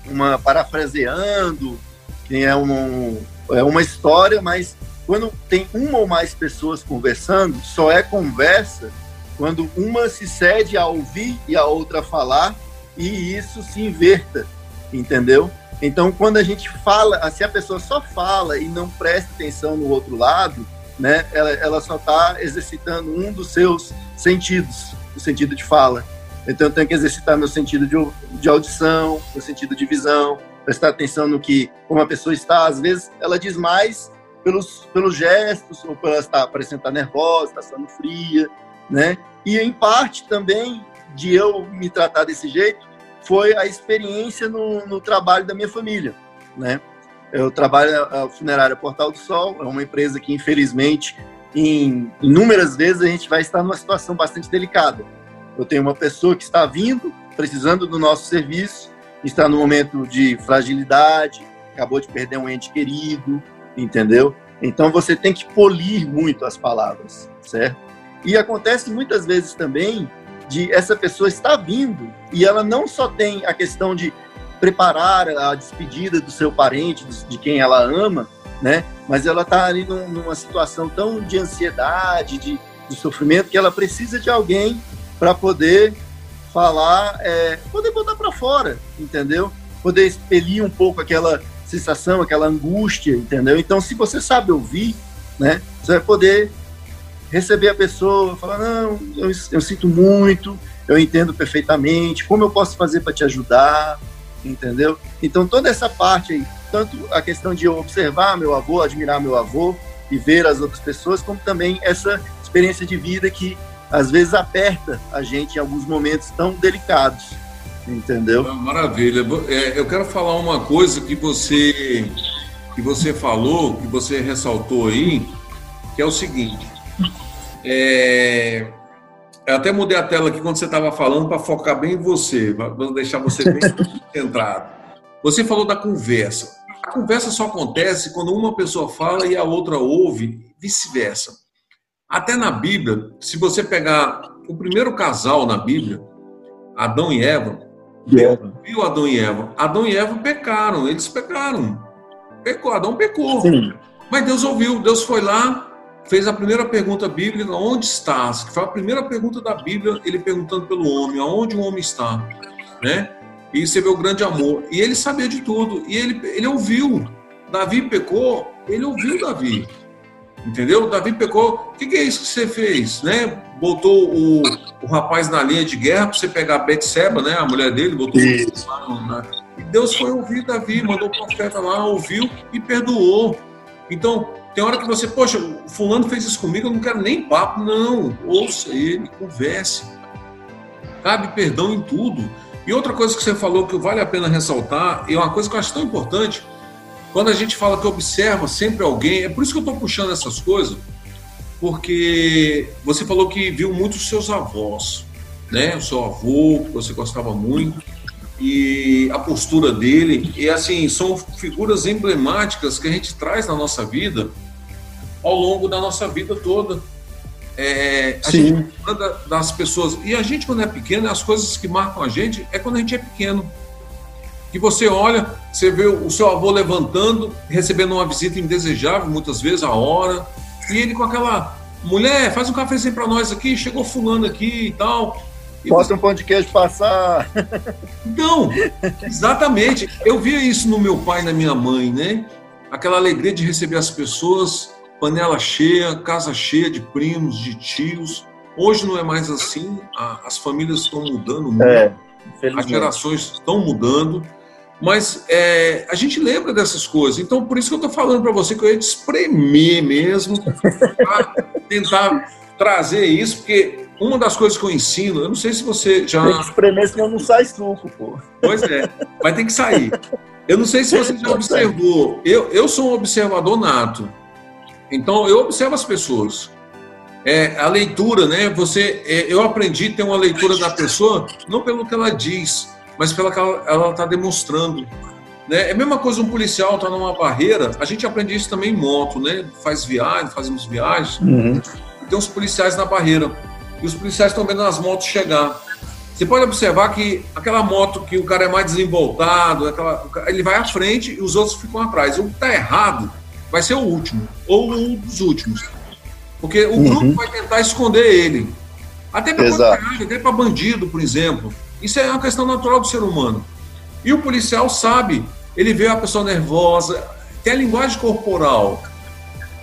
uma parafraseando, que é, um, é uma história, mas quando tem uma ou mais pessoas conversando, só é conversa quando uma se cede a ouvir e a outra falar e isso se inverta, entendeu? Então, quando a gente fala, se a pessoa só fala e não presta atenção no outro lado, né, ela, ela só está exercitando um dos seus sentidos, o sentido de fala. Então, eu tenho que exercitar meu sentido de, de audição, meu sentido de visão, prestar atenção no que, como a pessoa está. Às vezes, ela diz mais pelos, pelos gestos, ou por ela estar parecendo estar nervosa, está sendo fria, né? E, em parte, também, de eu me tratar desse jeito, foi a experiência no, no trabalho da minha família, né? Eu trabalho a funerária Portal do Sol, é uma empresa que, infelizmente, em inúmeras vezes a gente vai estar numa situação bastante delicada. Eu tenho uma pessoa que está vindo, precisando do nosso serviço, está no momento de fragilidade, acabou de perder um ente querido, entendeu? Então você tem que polir muito as palavras, certo? E acontece muitas vezes também de essa pessoa estar vindo e ela não só tem a questão de preparar a despedida do seu parente, de quem ela ama, né? Mas ela está ali numa situação tão de ansiedade, de, de sofrimento, que ela precisa de alguém para poder falar, é, poder botar para fora, entendeu? Poder expelir um pouco aquela sensação, aquela angústia, entendeu? Então, se você sabe ouvir, né? Você vai poder receber a pessoa, falar, não, eu, eu sinto muito, eu entendo perfeitamente, como eu posso fazer para te ajudar, entendeu? Então, toda essa parte aí, tanto a questão de eu observar meu avô, admirar meu avô e ver as outras pessoas, como também essa experiência de vida que às vezes aperta a gente em alguns momentos tão delicados, entendeu? Ah, maravilha. É, eu quero falar uma coisa que você que você falou, que você ressaltou aí, que é o seguinte. É, eu até mudei a tela aqui quando você estava falando para focar bem em você, para deixar você bem centrado. Você falou da conversa. A conversa só acontece quando uma pessoa fala e a outra ouve, vice-versa. Até na Bíblia, se você pegar o primeiro casal na Bíblia, Adão e Eva, viu Adão e Eva. Adão e Eva pecaram, eles pecaram. Pecou, Adão pecou. Sim. Mas Deus ouviu, Deus foi lá, fez a primeira pergunta bíblica: onde estás? Que foi a primeira pergunta da Bíblia, ele perguntando pelo homem: aonde o homem está? Né? E você vê o grande amor. E ele sabia de tudo. E ele, ele ouviu. Davi pecou, ele ouviu Davi. Entendeu? Davi pecou. O que, que, é isso que você fez? Né? Botou o, o rapaz na linha de guerra para você pegar a Betseba, né? a mulher dele, botou isso. Lá, E Deus foi ouvir Davi, mandou o profeta lá, ouviu e perdoou. Então, tem hora que você, poxa, fulano fez isso comigo, eu não quero nem papo. Não, ouça ele, converse. Cabe perdão em tudo. E outra coisa que você falou que vale a pena ressaltar, e é uma coisa que eu acho tão importante, quando a gente fala que observa sempre alguém, é por isso que eu estou puxando essas coisas, porque você falou que viu muito os seus avós, né? O seu avô, que você gostava muito, e a postura dele, e assim, são figuras emblemáticas que a gente traz na nossa vida ao longo da nossa vida toda. É, a Sim. gente anda das pessoas. E a gente, quando é pequeno, as coisas que marcam a gente é quando a gente é pequeno. Que você olha, você vê o seu avô levantando, recebendo uma visita indesejável, muitas vezes, a hora, e ele com aquela mulher, faz um cafezinho para nós aqui, chegou fulano aqui e tal. E Bota um pão de queijo passar. Então, exatamente. Eu via isso no meu pai e na minha mãe, né? Aquela alegria de receber as pessoas panela cheia, casa cheia de primos, de tios. Hoje não é mais assim, as famílias estão mudando muito, é, as gerações estão mudando, mas é, a gente lembra dessas coisas. Então, por isso que eu estou falando para você que eu ia te espremer mesmo, para tentar trazer isso, porque uma das coisas que eu ensino, eu não sei se você já. Tem que espremer, senão não sai suco, pô. Pois é, vai ter que sair. Eu não sei se você já observou, eu, eu sou um observador nato. Então, eu observo as pessoas. É, a leitura, né? Você, é, eu aprendi a ter uma leitura da pessoa não pelo que ela diz, mas pelo que ela está demonstrando. Né? É a mesma coisa um policial está numa barreira. A gente aprende isso também em moto, né? Faz viagem, fazemos viagens. Uhum. Tem uns policiais na barreira e os policiais estão vendo as motos chegar. Você pode observar que aquela moto que o cara é mais desenvoltado, aquela, ele vai à frente e os outros ficam atrás. O que está errado vai ser o último, ou um dos últimos. Porque o uhum. grupo vai tentar esconder ele. Até para até para bandido, por exemplo. Isso é uma questão natural do ser humano. E o policial sabe, ele vê a pessoa nervosa, tem a linguagem corporal.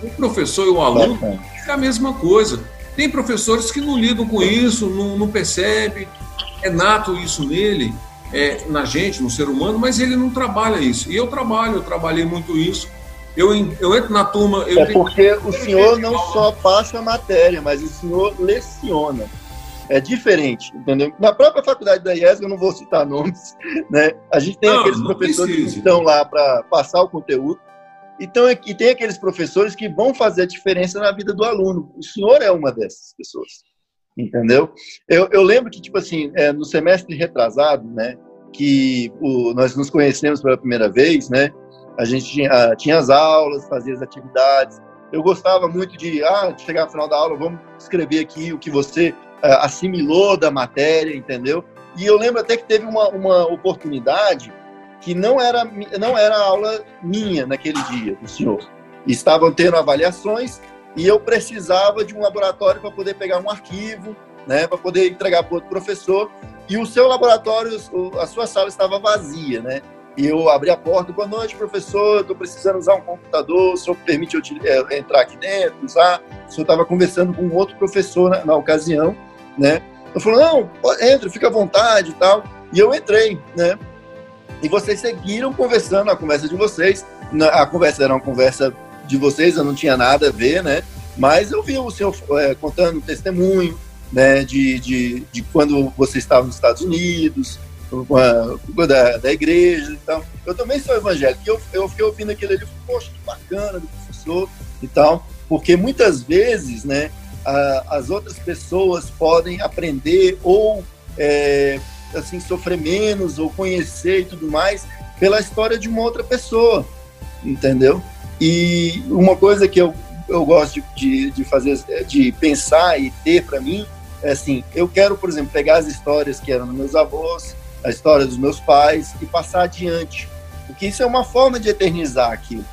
O professor e o aluno é a mesma coisa. Tem professores que não lidam com isso, não, não percebe, é nato isso nele, é, na gente, no ser humano, mas ele não trabalha isso. E eu trabalho, eu trabalhei muito isso eu, eu entro na turma. é porque o senhor não só passa a matéria, mas o senhor leciona. É diferente, entendeu? Na própria faculdade da IES, eu não vou citar nomes, né? A gente tem não, aqueles não professores precisa. que estão lá para passar o conteúdo, então, e tem aqueles professores que vão fazer a diferença na vida do aluno. O senhor é uma dessas pessoas, entendeu? Eu, eu lembro que, tipo assim, é, no semestre retrasado, né, que o, nós nos conhecemos pela primeira vez, né, a gente tinha, ah, tinha as aulas, fazia as atividades. Eu gostava muito de, ah, chegar no final da aula, vamos escrever aqui o que você uh, assimilou da matéria, entendeu? E eu lembro até que teve uma, uma oportunidade que não era, não era aula minha naquele dia, do senhor. Estavam tendo avaliações e eu precisava de um laboratório para poder pegar um arquivo, né, para poder entregar para outro professor. E o seu laboratório, a sua sala estava vazia, né? E eu abri a porta, boa noite, professor, estou precisando usar um computador, o senhor permite eu é, entrar aqui dentro, usar? O senhor estava conversando com outro professor na, na ocasião, né? Eu falei, não, entra, fica à vontade e tal. E eu entrei, né? E vocês seguiram conversando, a conversa de vocês. A conversa era uma conversa de vocês, eu não tinha nada a ver, né? Mas eu vi o senhor é, contando testemunho, né, de, de, de quando você estava nos Estados Unidos, da, da igreja e tal. Eu também sou evangélico. Eu, eu fiquei ouvindo aquilo ali, poxa, que bacana do professor e tal, porque muitas vezes, né, a, as outras pessoas podem aprender ou é, assim sofrer menos ou conhecer e tudo mais pela história de uma outra pessoa, entendeu? E uma coisa que eu, eu gosto de, de fazer, de pensar e ter para mim, é assim, eu quero, por exemplo, pegar as histórias que eram dos meus avós, a história dos meus pais e passar adiante. Porque isso é uma forma de eternizar aquilo.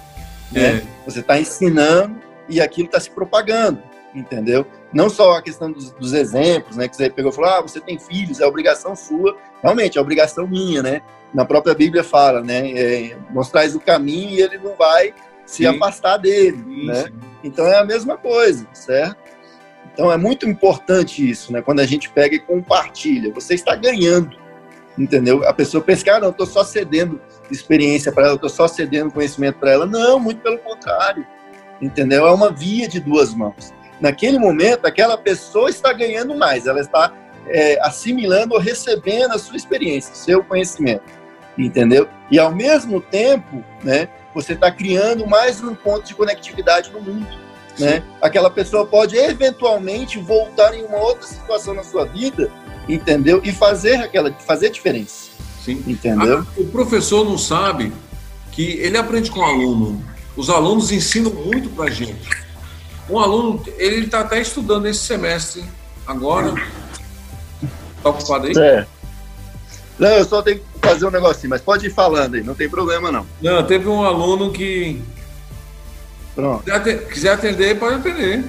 Né? É. Você está ensinando e aquilo está se propagando, entendeu? Não só a questão dos, dos, exemplos, né? Que você pegou e falou, ah, você tem filhos, é obrigação sua. Realmente, é obrigação minha, né? Na própria Bíblia fala, né? É, mostrais o caminho e ele não vai se Sim. afastar dele, Sim. né? Então é a mesma coisa, certo? Então é muito importante isso, né? Quando a gente pega e compartilha, você está ganhando entendeu? A pessoa pensa que, ah, não, eu estou só cedendo experiência para ela, eu estou só cedendo conhecimento para ela. Não, muito pelo contrário, entendeu? É uma via de duas mãos. Naquele momento, aquela pessoa está ganhando mais, ela está é, assimilando ou recebendo a sua experiência, seu conhecimento, entendeu? E ao mesmo tempo, né, você está criando mais um ponto de conectividade no mundo. Né? Aquela pessoa pode eventualmente voltar em uma outra situação na sua vida entendeu? E fazer aquela, fazer diferença. Sim. Entendeu? o professor não sabe que ele aprende com o aluno. Os alunos ensinam muito para gente. Um aluno, ele está até estudando esse semestre agora. Está ocupado aí? É. Não, eu só tenho que fazer um negocinho, mas pode ir falando aí, não tem problema não. Não, teve um aluno que. Pronto. Quiser atender, pode atender.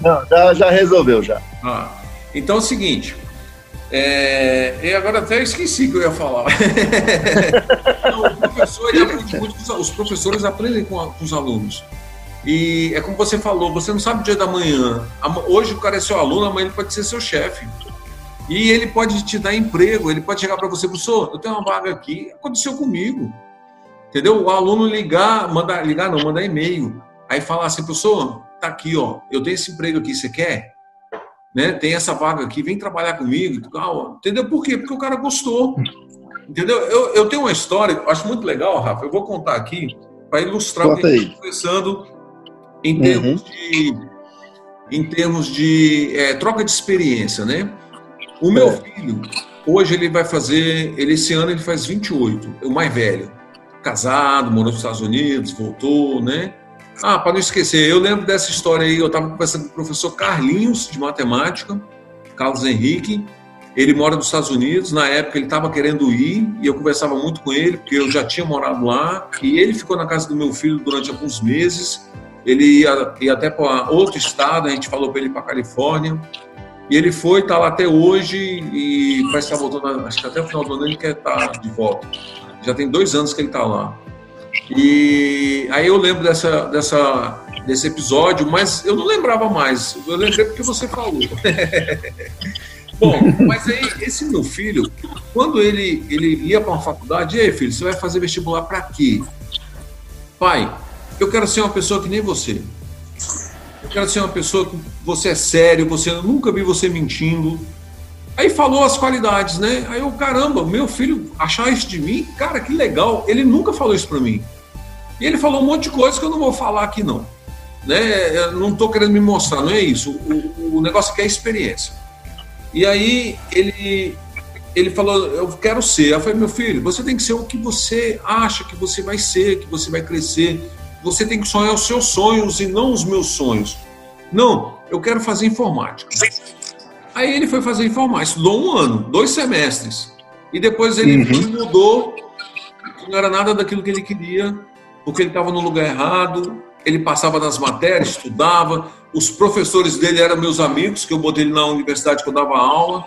Não, já, já resolveu já. Ah, então é o seguinte, é, e agora até esqueci que eu ia falar. Não, o professor, muito, os professores aprendem com, a, com, os alunos. E é como você falou, você não sabe o dia da manhã. Hoje o cara é seu aluno, amanhã ele pode ser seu chefe. E ele pode te dar emprego, ele pode chegar para você, professor, eu tenho uma vaga aqui, aconteceu comigo. Entendeu? O aluno ligar, mandar, ligar não, mandar e-mail. Aí falar assim, professor, tá aqui, ó, eu tenho esse emprego aqui, você quer? né? Tem essa vaga aqui, vem trabalhar comigo, entendeu? Por quê? Porque o cara gostou. Entendeu? Eu, eu tenho uma história, acho muito legal, Rafa. Eu vou contar aqui para ilustrar Conta o que a gente está conversando em termos uhum. de, em termos de é, troca de experiência, né? O meu é. filho, hoje ele vai fazer, ele esse ano ele faz 28, o mais velho. Casado, morou nos Estados Unidos, voltou, né? Ah, para não esquecer, eu lembro dessa história aí, eu estava conversando com o professor Carlinhos, de matemática, Carlos Henrique. Ele mora nos Estados Unidos, na época ele estava querendo ir, e eu conversava muito com ele, porque eu já tinha morado lá, e ele ficou na casa do meu filho durante alguns meses. Ele ia, ia até para outro estado, a gente falou para ele para Califórnia. E ele foi, está lá até hoje, e vai estar voltando, acho que até o final do ano ele quer estar tá de volta. Já tem dois anos que ele está lá. E aí eu lembro dessa, dessa, desse episódio, mas eu não lembrava mais. Eu lembrei porque você falou. Bom, mas aí esse meu filho, quando ele, ele ia para uma faculdade, ei filho, você vai fazer vestibular para quê? Pai, eu quero ser uma pessoa que nem você. Eu quero ser uma pessoa que você é sério, você eu nunca vi você mentindo. Aí falou as qualidades, né? Aí eu, caramba, meu filho achar isso de mim, cara, que legal. Ele nunca falou isso para mim. E ele falou um monte de coisa que eu não vou falar aqui, não. Né? Eu não estou querendo me mostrar, não é isso. O, o negócio aqui é experiência. E aí ele, ele falou, eu quero ser. Eu falei, meu filho, você tem que ser o que você acha que você vai ser, que você vai crescer. Você tem que sonhar os seus sonhos e não os meus sonhos. Não, eu quero fazer informática. Aí ele foi fazer informática, estudou um ano, dois semestres. E depois ele uhum. mudou, não era nada daquilo que ele queria, porque ele estava no lugar errado, ele passava nas matérias, estudava, os professores dele eram meus amigos, que eu botei ele na universidade que eu dava aula,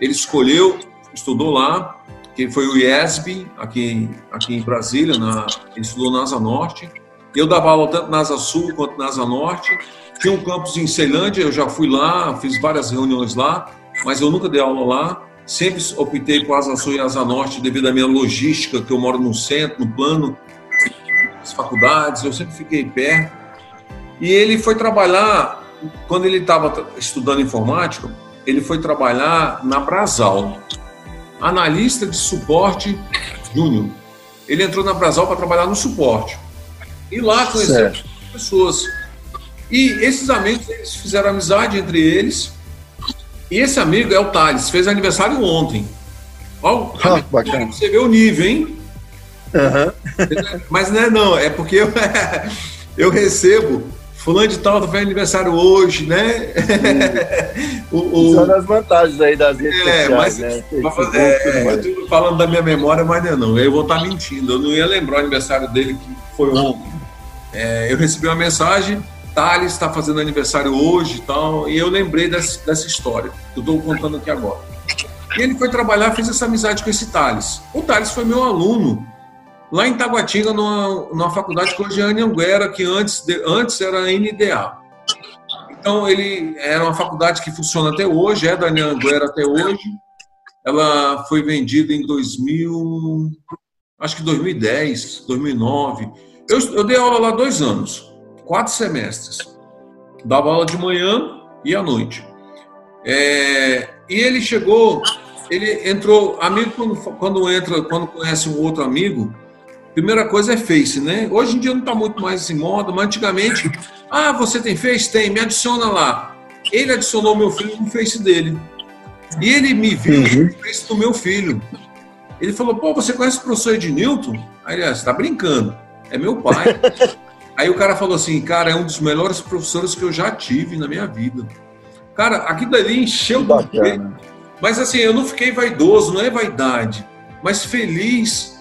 ele escolheu, estudou lá, que foi o IESB, aqui, aqui em Brasília, na, ele estudou na Asa Norte, eu dava aula tanto na Asa Sul quanto na Asa Norte, tinha um campus em Ceilândia, eu já fui lá, fiz várias reuniões lá, mas eu nunca dei aula lá, sempre optei por Asa Sul e Asa Norte devido à minha logística, que eu moro no centro, no plano, as faculdades, eu sempre fiquei perto. E ele foi trabalhar, quando ele estava estudando informática, ele foi trabalhar na Brasal, analista de suporte júnior. Ele entrou na Brasal para trabalhar no suporte. E lá conheceu pessoas. E esses amigos, eles fizeram amizade entre eles. E esse amigo é o Thales, fez aniversário ontem. Ó, ah, bacana. Você vê o nível, hein? Uhum. Mas não é não, é porque eu, eu recebo fulano de tal faz aniversário hoje, né? o, o... São as vantagens aí das redes é, sociais, mas, né? é, eu estou falando da minha memória, mas não é não. Eu vou estar mentindo, eu não ia lembrar o aniversário dele que foi ontem. É, eu recebi uma mensagem, Thales está fazendo aniversário hoje e tal, e eu lembrei dessa, dessa história, que eu estou contando aqui agora. E ele foi trabalhar, fez essa amizade com esse Thales. O Thales foi meu aluno lá em Taguatinga, numa, numa faculdade que hoje é Anhanguera, que antes, de, antes era NDA. Então, ele era uma faculdade que funciona até hoje, é da Anhanguera até hoje. Ela foi vendida em 2000, acho que 2010, 2009. Eu, eu dei aula lá dois anos, quatro semestres. Dava aula de manhã e à noite. É, e ele chegou, ele entrou, amigo quando, quando entra, quando conhece um outro amigo, primeira coisa é Face, né? Hoje em dia não está muito mais em moda, mas antigamente, ah, você tem Face? Tem, me adiciona lá. Ele adicionou meu filho no Face dele. E ele me viu uhum. no Face do meu filho. Ele falou, pô, você conhece o professor Ednilton? Aí ele, ah, você está brincando. É meu pai. Aí o cara falou assim, cara, é um dos melhores professores que eu já tive na minha vida. Cara, aquilo dali encheu do Mas assim, eu não fiquei vaidoso, não é vaidade, mas feliz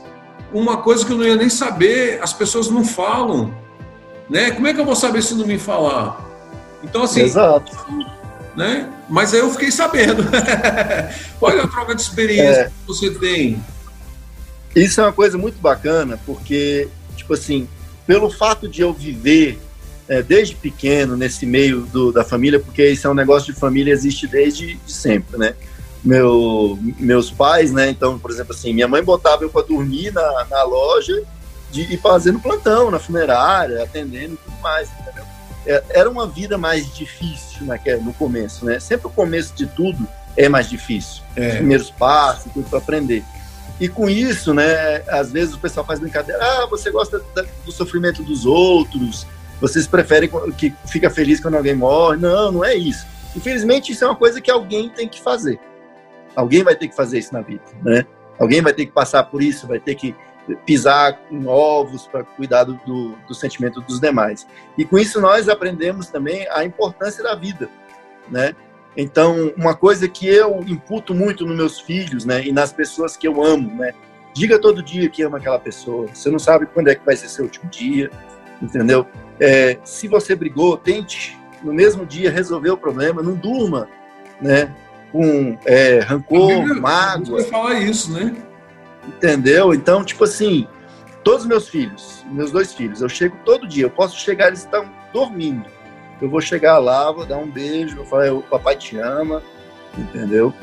uma coisa que eu não ia nem saber, as pessoas não falam. Né? Como é que eu vou saber se não me falar? Então, assim. Exato. Né? Mas aí eu fiquei sabendo. Olha a troca de experiência é. que você tem. Isso é uma coisa muito bacana, porque, tipo assim, pelo fato de eu viver é, desde pequeno nesse meio do, da família, porque isso é um negócio de família, existe desde de sempre, né? meu, meus pais, né? Então, por exemplo, assim, minha mãe botava eu para dormir na, na loja de, e fazendo plantão na funerária, atendendo e tudo mais, entendeu? É, era uma vida mais difícil naquele, no começo, né? Sempre o começo de tudo é mais difícil. É. Os primeiros passos, tudo para aprender. E com isso, né, às vezes o pessoal faz brincadeira, ah, você gosta do sofrimento dos outros, vocês preferem que fica feliz quando alguém morre. Não, não é isso. Infelizmente, isso é uma coisa que alguém tem que fazer. Alguém vai ter que fazer isso na vida, né? Alguém vai ter que passar por isso, vai ter que pisar em ovos para cuidar do, do, do, sentimento dos demais. E com isso nós aprendemos também a importância da vida, né? Então, uma coisa que eu imputo muito nos meus filhos, né, e nas pessoas que eu amo, né? Diga todo dia que ama aquela pessoa. Você não sabe quando é que vai ser seu último dia, entendeu? É, se você brigou, tente no mesmo dia resolver o problema. Não durma, né? com é, rancor, Bíblia, mágoa. falar isso, né? Entendeu? Então, tipo assim, todos os meus filhos, meus dois filhos, eu chego todo dia, eu posso chegar, eles estão dormindo. Eu vou chegar lá, vou dar um beijo, vou falar, o papai te ama, entendeu?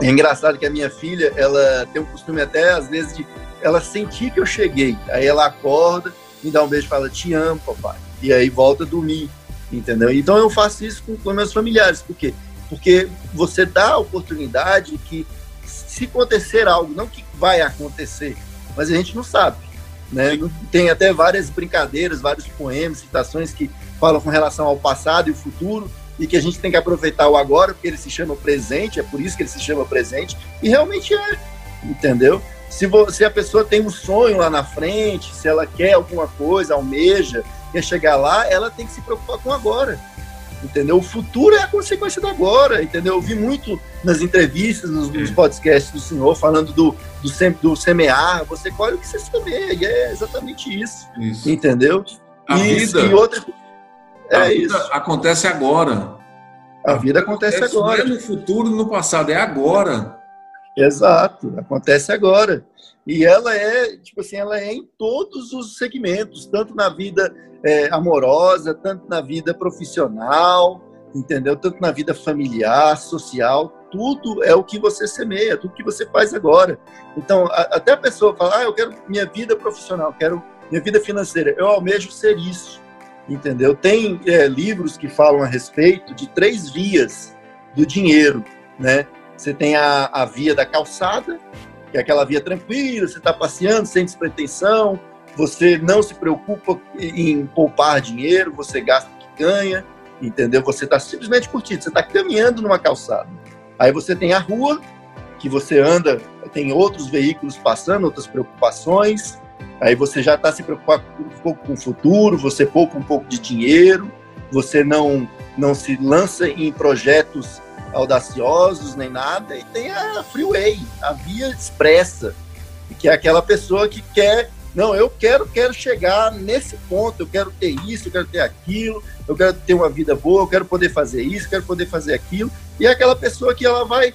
É engraçado que a minha filha, ela tem um costume até, às vezes, de ela sentir que eu cheguei. Aí ela acorda, me dá um beijo e fala, te amo, papai. E aí volta a dormir, entendeu? Então eu faço isso com, com meus familiares, porque porque você dá a oportunidade que, se acontecer algo, não que vai acontecer, mas a gente não sabe. Né? Tem até várias brincadeiras, vários poemas, citações que falam com relação ao passado e o futuro, e que a gente tem que aproveitar o agora, porque ele se chama presente, é por isso que ele se chama presente, e realmente é, entendeu? Se, você, a pessoa tem um sonho lá na frente, se ela quer alguma coisa, almeja, quer chegar lá, ela tem que se preocupar com agora entendeu? O futuro é a consequência do agora, entendeu? Eu vi muito nas entrevistas, nos, nos podcasts do senhor, falando do, do, do semear, você colhe o que você semeia, e é exatamente isso, isso. entendeu? A isso, vida, e outra, é a vida isso. acontece agora. A, a vida acontece, acontece agora. Não é no futuro, no passado, é agora. Exato, acontece agora. E ela é, tipo assim, ela é em todos os segmentos, tanto na vida é, amorosa, tanto na vida profissional, entendeu? Tanto na vida familiar, social, tudo é o que você semeia, tudo que você faz agora. Então, a, até a pessoa fala, ah, eu quero minha vida profissional, quero minha vida financeira, eu almejo ser isso, entendeu? Tem é, livros que falam a respeito de três vias do dinheiro, né? Você tem a, a via da calçada, que é aquela via tranquila, você está passeando sem despretensão, você não se preocupa em poupar dinheiro, você gasta o que ganha, entendeu? Você está simplesmente curtindo, você está caminhando numa calçada. Aí você tem a rua, que você anda, tem outros veículos passando, outras preocupações, aí você já está se preocupando um pouco com o futuro, você poupa um pouco de dinheiro, você não, não se lança em projetos audaciosos nem nada, e tem a freeway, a via expressa, que é aquela pessoa que quer, não, eu quero, quero chegar nesse ponto, eu quero ter isso, eu quero ter aquilo, eu quero ter uma vida boa, eu quero poder fazer isso, eu quero poder fazer aquilo, e é aquela pessoa que ela vai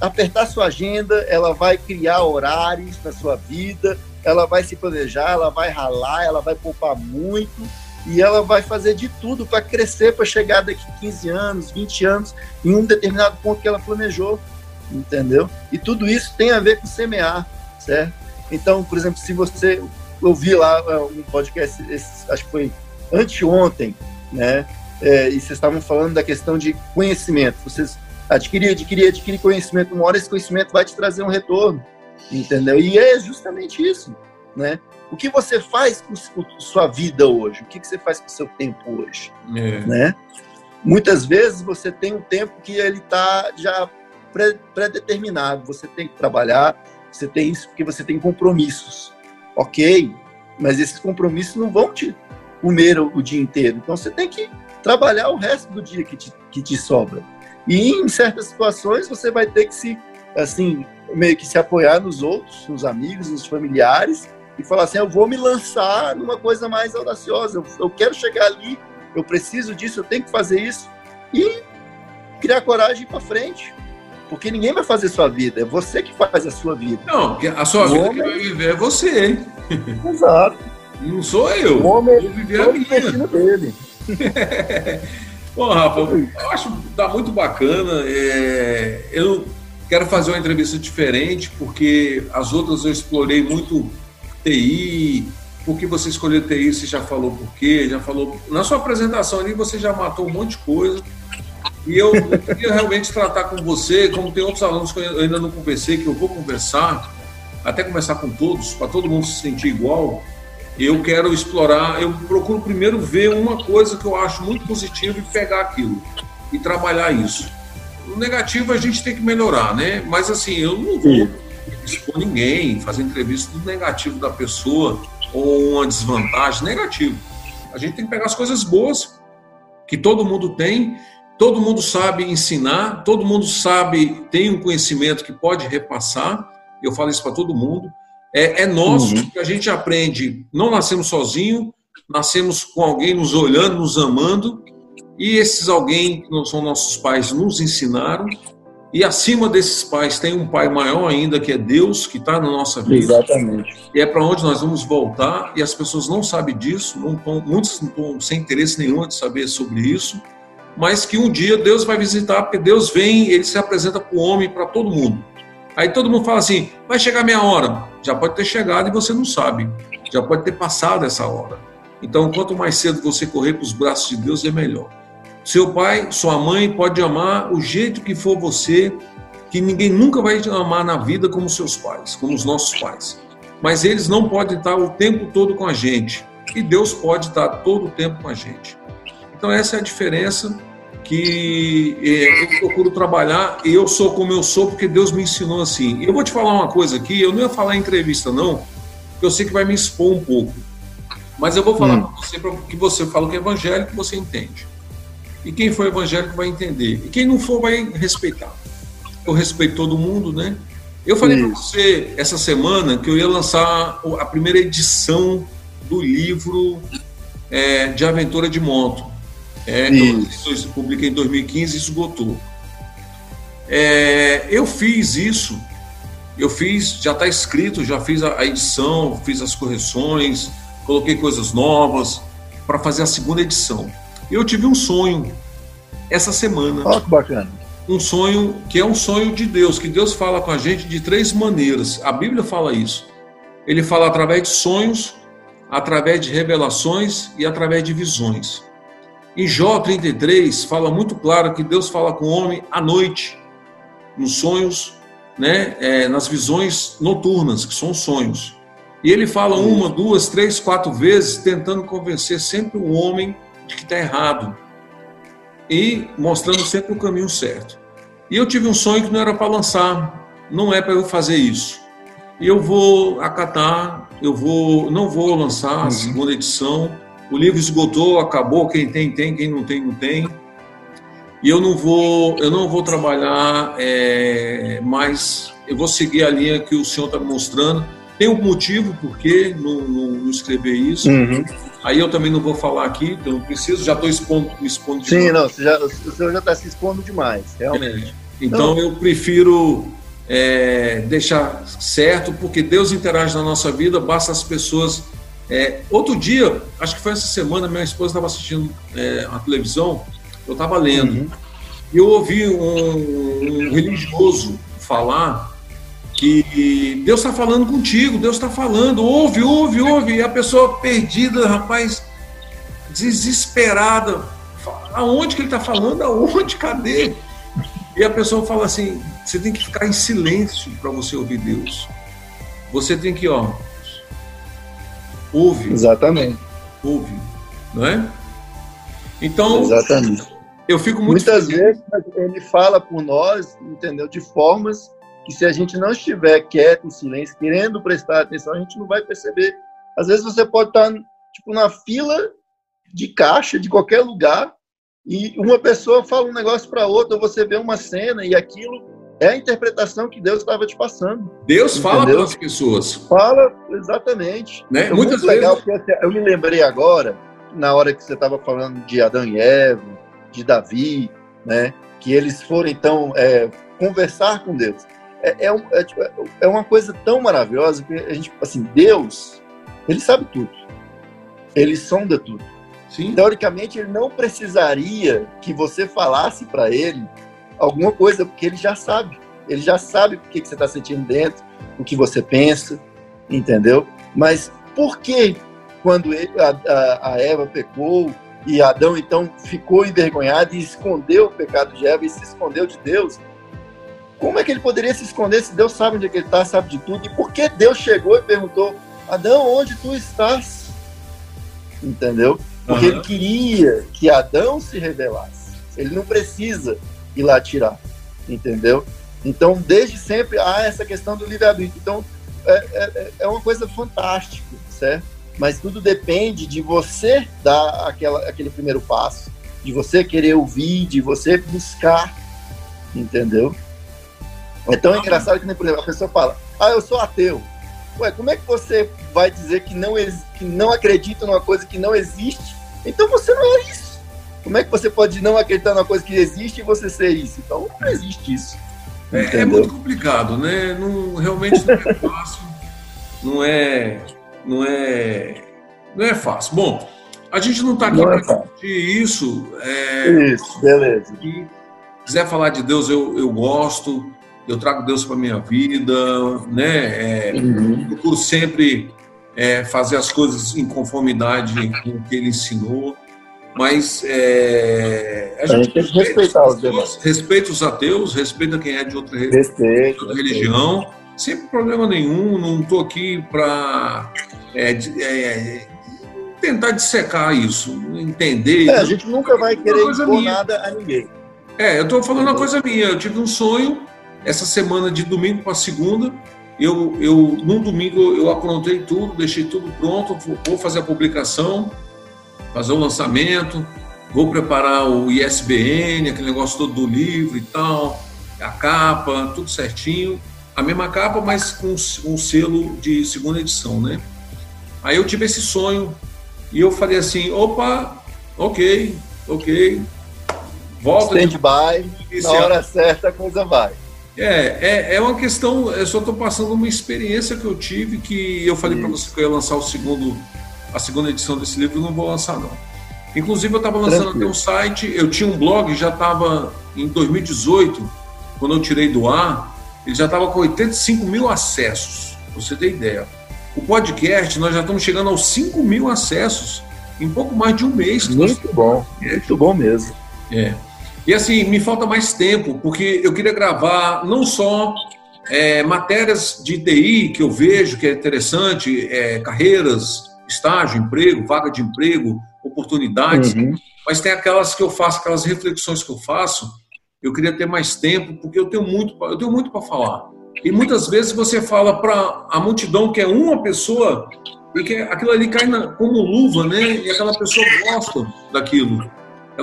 apertar sua agenda, ela vai criar horários na sua vida, ela vai se planejar, ela vai ralar, ela vai poupar muito, e ela vai fazer de tudo para crescer, para chegar daqui 15 anos, 20 anos, em um determinado ponto que ela planejou, entendeu? E tudo isso tem a ver com semear, certo? Então, por exemplo, se você ouvir lá é, um podcast, esse, acho que foi anteontem, né? É, e vocês estavam falando da questão de conhecimento. Vocês adquirir, adquirir, adquirir conhecimento. Uma hora esse conhecimento vai te trazer um retorno, entendeu? E é justamente isso, né? O que você faz com sua vida hoje? O que você faz com seu tempo hoje? É. Né? Muitas vezes você tem um tempo que ele está já pré-determinado. Você tem que trabalhar, você tem isso porque você tem compromissos. Ok, mas esses compromissos não vão te comer o dia inteiro. Então você tem que trabalhar o resto do dia que te, que te sobra. E em certas situações você vai ter que se, assim, meio que se apoiar nos outros, nos amigos, nos familiares, e falar assim: eu vou me lançar numa coisa mais audaciosa, eu, eu quero chegar ali, eu preciso disso, eu tenho que fazer isso. E criar coragem para frente. Porque ninguém vai fazer sua vida, é você que faz a sua vida. Não, a sua o vida homem... que vai viver é você, hein? Exato. Não sou eu. O homem, vou viver a minha. dele. Bom, Rafa, eu acho que tá muito bacana. É, eu quero fazer uma entrevista diferente, porque as outras eu explorei muito TI, por que você escolheu TI, você já falou por quê, já falou. Na sua apresentação ali você já matou um monte de coisa. E eu, eu queria realmente tratar com você, como tem outros alunos que eu ainda não conversei, que eu vou conversar, até conversar com todos, para todo mundo se sentir igual. Eu quero explorar, eu procuro primeiro ver uma coisa que eu acho muito positiva e pegar aquilo e trabalhar isso. O negativo a gente tem que melhorar, né? Mas assim, eu não vou expor ninguém, fazer entrevista do negativo da pessoa ou uma desvantagem, negativo. A gente tem que pegar as coisas boas que todo mundo tem, todo mundo sabe ensinar, todo mundo sabe, tem um conhecimento que pode repassar. Eu falo isso para todo mundo. É, é nosso uhum. que a gente aprende. Não nascemos sozinho, nascemos com alguém nos olhando, nos amando, e esses alguém que não são nossos pais nos ensinaram e acima desses pais tem um pai maior ainda, que é Deus, que está na nossa vida. Exatamente. E é para onde nós vamos voltar, e as pessoas não sabem disso, não tão, muitos não estão sem interesse nenhum de saber sobre isso, mas que um dia Deus vai visitar, porque Deus vem, ele se apresenta para o homem, para todo mundo. Aí todo mundo fala assim: vai chegar minha hora. Já pode ter chegado e você não sabe. Já pode ter passado essa hora. Então, quanto mais cedo você correr para os braços de Deus, é melhor. Seu pai, sua mãe pode amar o jeito que for você, que ninguém nunca vai te amar na vida como seus pais, como os nossos pais. Mas eles não podem estar o tempo todo com a gente. E Deus pode estar todo o tempo com a gente. Então essa é a diferença que é, eu procuro trabalhar e eu sou como eu sou porque Deus me ensinou assim. E eu vou te falar uma coisa aqui, eu não ia falar em entrevista não, porque eu sei que vai me expor um pouco. Mas eu vou falar hum. para você, para que você fala que é evangélico, você entende. E quem for evangélico vai entender. E quem não for vai respeitar. Eu respeito todo mundo, né? Eu falei para você essa semana que eu ia lançar a primeira edição do livro é, de aventura de moto. É, eu publiquei em 2015 e esgotou. É, eu fiz isso, eu fiz, já está escrito, já fiz a, a edição, fiz as correções, coloquei coisas novas para fazer a segunda edição. Eu tive um sonho essa semana. Olha que bacana. Um sonho que é um sonho de Deus, que Deus fala com a gente de três maneiras. A Bíblia fala isso. Ele fala através de sonhos, através de revelações e através de visões. Em Jó 33, fala muito claro que Deus fala com o homem à noite, nos sonhos, né, é, nas visões noturnas, que são sonhos. E ele fala uma, duas, três, quatro vezes, tentando convencer sempre o homem de que está errado e mostrando sempre o caminho certo. E eu tive um sonho que não era para lançar, não é para eu fazer isso. E eu vou acatar, eu vou, não vou lançar a uhum. segunda edição. O livro esgotou, acabou, quem tem tem, quem não tem não tem. E eu não vou, eu não vou trabalhar é, mais. Eu vou seguir a linha que o senhor está me mostrando. Tem um motivo por que não, não, não escrever isso. Uhum. Aí eu também não vou falar aqui, então não preciso, já estou expondo, me expondo demais. Sim, não, você já, o senhor já está se expondo demais, realmente. É, então não. eu prefiro é, deixar certo, porque Deus interage na nossa vida, basta as pessoas. É, outro dia, acho que foi essa semana, minha esposa estava assistindo é, a televisão, eu estava lendo, uhum. e eu ouvi um, um religioso falar que Deus está falando contigo, Deus está falando, ouve, ouve, ouve, e a pessoa perdida, rapaz, desesperada, aonde que ele está falando, aonde, cadê? E a pessoa fala assim, você tem que ficar em silêncio para você ouvir Deus. Você tem que, ó, ouve. Exatamente. Ouve, não é? Então, Exatamente. eu fico muito Muitas feliz. vezes ele fala por nós, entendeu, de formas que se a gente não estiver quieto, em silêncio, querendo prestar atenção, a gente não vai perceber. Às vezes você pode estar tipo na fila de caixa de qualquer lugar e uma pessoa fala um negócio para outra, ou você vê uma cena e aquilo é a interpretação que Deus estava te passando. Deus entendeu? fala para as pessoas. Fala, exatamente. Né? É Muitas muito vezes... legal, assim, eu me lembrei agora, na hora que você estava falando de Adão e Eva, de Davi, né? que eles foram então é, conversar com Deus é, é, é, tipo, é, uma coisa tão maravilhosa que a gente, assim, Deus, ele sabe tudo. Ele sonda tudo. Sim. Teoricamente, ele não precisaria que você falasse para ele alguma coisa, porque ele já sabe. Ele já sabe o que, que você está sentindo dentro, o que você pensa, entendeu? Mas por que, quando ele, a, a, a Eva pecou e Adão então ficou envergonhado e escondeu o pecado de Eva e se escondeu de Deus, como é que ele poderia se esconder se Deus sabe onde é que ele está, sabe de tudo? E por que Deus chegou e perguntou, Adão, onde tu estás? Entendeu? Porque uhum. ele queria que Adão se revelasse. Ele não precisa ir lá tirar, entendeu? Então, desde sempre há essa questão do livre-arbítrio. Então, é, é, é, uma coisa fantástica, certo? Mas tudo depende de você dar aquela, aquele primeiro passo, de você querer ouvir, de você buscar, entendeu? É tão engraçado que, por exemplo, a pessoa fala, ah, eu sou ateu. Ué, como é que você vai dizer que não, que não acredita numa coisa que não existe? Então você não é isso. Como é que você pode não acreditar numa coisa que existe e você ser isso? Então não existe isso. É, é muito complicado, né? Não, realmente não é fácil. não é, não é, não é fácil. Bom, a gente não está aqui para é discutir isso. É, isso, beleza. Se quiser falar de Deus, eu, eu gosto eu trago Deus para minha vida, né? É, uhum. Procuro sempre é, fazer as coisas em conformidade com o que Ele ensinou, mas é, a, gente, tem que respeitar os demais. Respeita os ateus, respeita quem é de outra, respeito, de outra religião, sem problema nenhum. Não estou aqui para é, é, tentar dissecar isso, entender. É, a gente nunca vai querer impor nada a ninguém. É, eu estou falando uma coisa minha. Eu tive um sonho essa semana de domingo para segunda, eu, eu num domingo eu aprontei tudo, deixei tudo pronto, vou fazer a publicação, fazer o lançamento, vou preparar o ISBN, aquele negócio todo do livro e tal, a capa, tudo certinho. A mesma capa, mas com um selo de segunda edição, né? Aí eu tive esse sonho e eu falei assim, opa, ok, ok, volta. Stand by, na hora certa a coisa vai. É, é, é uma questão. Eu só estou passando uma experiência que eu tive que eu falei para você que eu ia lançar o segundo, a segunda edição desse livro e não vou lançar não. Inclusive eu estava lançando até um site, eu tinha um blog, já estava em 2018, quando eu tirei do ar, ele já estava com 85 mil acessos, pra você ter ideia. O podcast, nós já estamos chegando aos 5 mil acessos em pouco mais de um mês. Muito bom, muito bom mesmo. É. E assim, me falta mais tempo, porque eu queria gravar não só é, matérias de TI que eu vejo que é interessante, é, carreiras, estágio, emprego, vaga de emprego, oportunidades, uhum. mas tem aquelas que eu faço, aquelas reflexões que eu faço, eu queria ter mais tempo, porque eu tenho muito, eu tenho muito para falar. E muitas vezes você fala para a multidão que é uma pessoa e que aquilo ali cai na, como luva, né? E aquela pessoa gosta daquilo.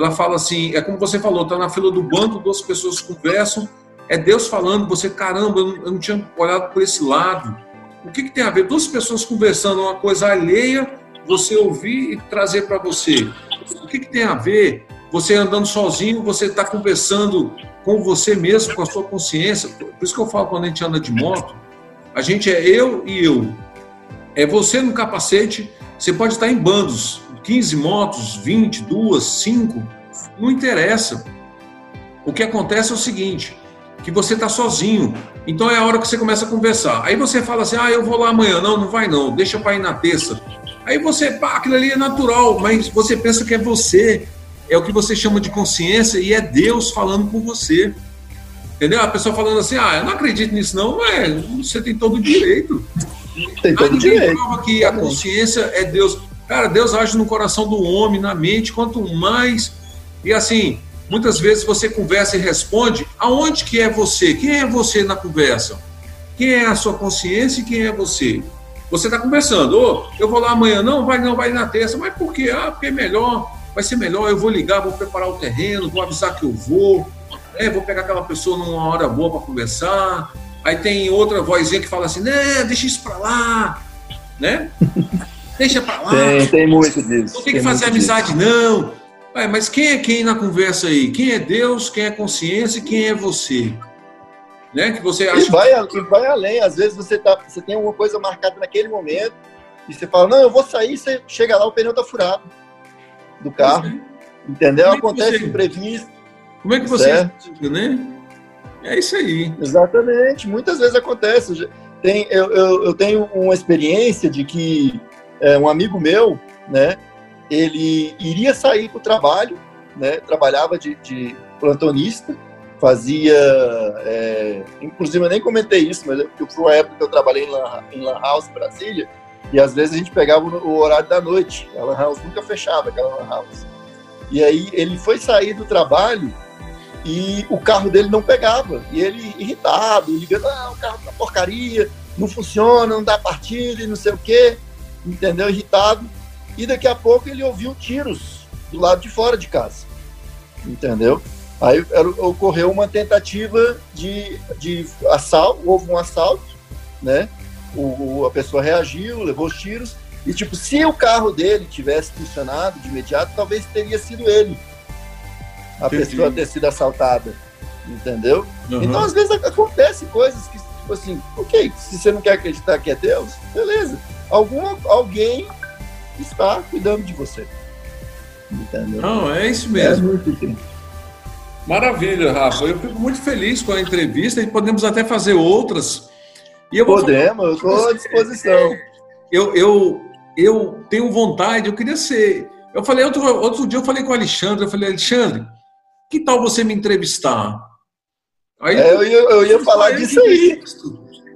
Ela fala assim, é como você falou, tá na fila do banco, duas pessoas conversam, é Deus falando, você, caramba, eu não, eu não tinha olhado por esse lado. O que, que tem a ver? Duas pessoas conversando, uma coisa alheia, você ouvir e trazer para você. O que, que tem a ver? Você andando sozinho, você está conversando com você mesmo, com a sua consciência. Por isso que eu falo quando a gente anda de moto, a gente é eu e eu. É você no capacete, você pode estar em bandos, 15 motos, 20, 2, 5, não interessa. O que acontece é o seguinte, que você está sozinho, então é a hora que você começa a conversar. Aí você fala assim, ah, eu vou lá amanhã. Não, não vai não, deixa para ir na terça. Aí você, pá, aquilo ali é natural, mas você pensa que é você, é o que você chama de consciência e é Deus falando por você. Entendeu? A pessoa falando assim, ah, eu não acredito nisso não, mas você tem todo o direito. Tem todo o direito. prova que a consciência é Deus. Cara, Deus age no coração do homem, na mente, quanto mais. E assim, muitas vezes você conversa e responde, aonde que é você? Quem é você na conversa? Quem é a sua consciência e quem é você? Você está conversando, oh, eu vou lá amanhã, não, vai não, vai na terça, mas por quê? Ah, porque é melhor, vai ser melhor, eu vou ligar, vou preparar o terreno, vou avisar que eu vou, né? vou pegar aquela pessoa numa hora boa para conversar. Aí tem outra vozinha que fala assim, né, deixa isso para lá, né? Deixa pra lá. Tem, tem muito disso. Não tem que fazer amizade, disso. não. Ué, mas quem é quem na conversa aí? Quem é Deus, quem é consciência e quem é você? Né? Que você acha. E vai, e vai além. Às vezes você, tá, você tem alguma coisa marcada naquele momento e você fala, não, eu vou sair, você chega lá, o pneu tá furado do carro. É. Entendeu? É Acontece você... imprevisto. Como é que você certo? né? É isso aí. Exatamente. Muitas vezes acontece. Tem, eu, eu, eu tenho uma experiência de que é, um amigo meu, né, ele iria sair para o trabalho, né, trabalhava de, de plantonista, fazia, é, inclusive eu nem comentei isso, mas eu, foi uma época que eu trabalhei em Lan, em Lan House, Brasília, e às vezes a gente pegava o horário da noite, a Lan House nunca fechava, aquela Lan House. E aí ele foi sair do trabalho e o carro dele não pegava, e ele irritado, ligando, ah, o carro tá porcaria, não funciona, não dá partida e não sei o quê entendeu? Irritado. E daqui a pouco ele ouviu tiros do lado de fora de casa, entendeu? Aí ocorreu uma tentativa de, de assalto, houve um assalto, né? O, a pessoa reagiu, levou os tiros, e tipo, se o carro dele tivesse funcionado de imediato, talvez teria sido ele a Entendi. pessoa ter sido assaltada, entendeu? Uhum. Então, às vezes acontece coisas que, tipo assim, ok, se você não quer acreditar que é Deus, beleza alguma, alguém está cuidando de você. Entendeu? Não, é isso mesmo. É Maravilha, Rafa. Eu fico muito feliz com a entrevista e podemos até fazer outras. E eu podemos, eu estou à disposição. Eu, eu, eu tenho vontade, eu queria ser. Eu falei outro, outro dia, eu falei com o Alexandre, eu falei, Alexandre, que tal você me entrevistar? Aí, é, eu, ia, eu ia falar disso aí.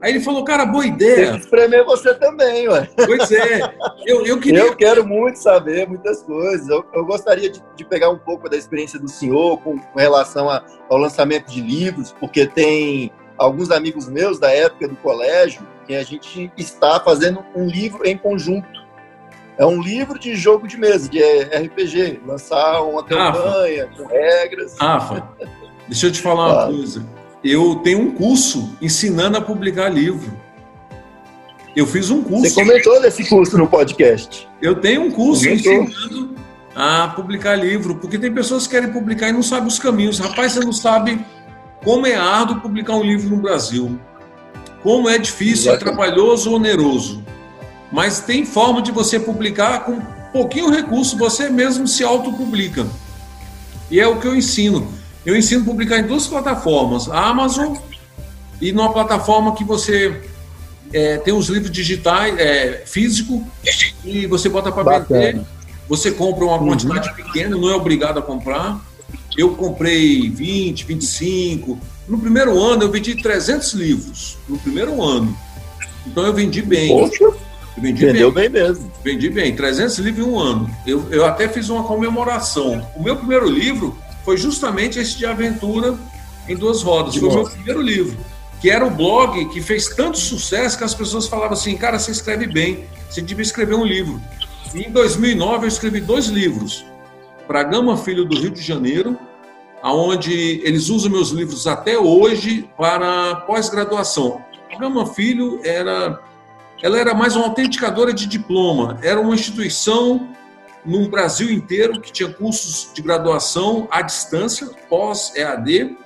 Aí ele falou, cara, boa ideia. Tem que espremer você também, ué. Pois é. Eu, eu, queria... eu quero muito saber muitas coisas. Eu, eu gostaria de, de, pegar um pouco da experiência do senhor com, com relação a, ao lançamento de livros, porque tem alguns amigos meus da época do colégio que a gente está fazendo um livro em conjunto. É um livro de jogo de mesa, de RPG. Lançar uma campanha Rafa. com regras. Rafa, deixa eu te falar uma coisa eu tenho um curso ensinando a publicar livro. Eu fiz um curso. Você comentou desse curso no podcast. Eu tenho um curso comentou. ensinando a publicar livro, porque tem pessoas que querem publicar e não sabem os caminhos. Rapaz, você não sabe como é árduo publicar um livro no Brasil. Como é difícil, é trabalhoso, oneroso. Mas tem forma de você publicar com pouquinho recurso, você mesmo se autopublica. E é o que eu ensino. Eu ensino a publicar em duas plataformas, a Amazon e numa plataforma que você é, tem os livros digitais, é, físico, e você bota para vender. você compra uma uhum. quantidade uhum. pequena, não é obrigado a comprar. Eu comprei 20, 25. No primeiro ano, eu vendi 300 livros. No primeiro ano. Então, eu vendi bem. Poxa, vendi vendeu bem. bem. mesmo. Vendi bem, 300 livros em um ano. Eu, eu até fiz uma comemoração. O meu primeiro livro foi justamente esse de aventura em duas rodas. Foi o meu primeiro livro. Que era o blog que fez tanto sucesso que as pessoas falavam assim: cara, você escreve bem, você devia escrever um livro. E em 2009 eu escrevi dois livros para Gama Filho do Rio de Janeiro, aonde eles usam meus livros até hoje para pós-graduação. A Gama Filho era ela era mais uma autenticadora de diploma, era uma instituição no Brasil inteiro que tinha cursos de graduação à distância, pós-EAD,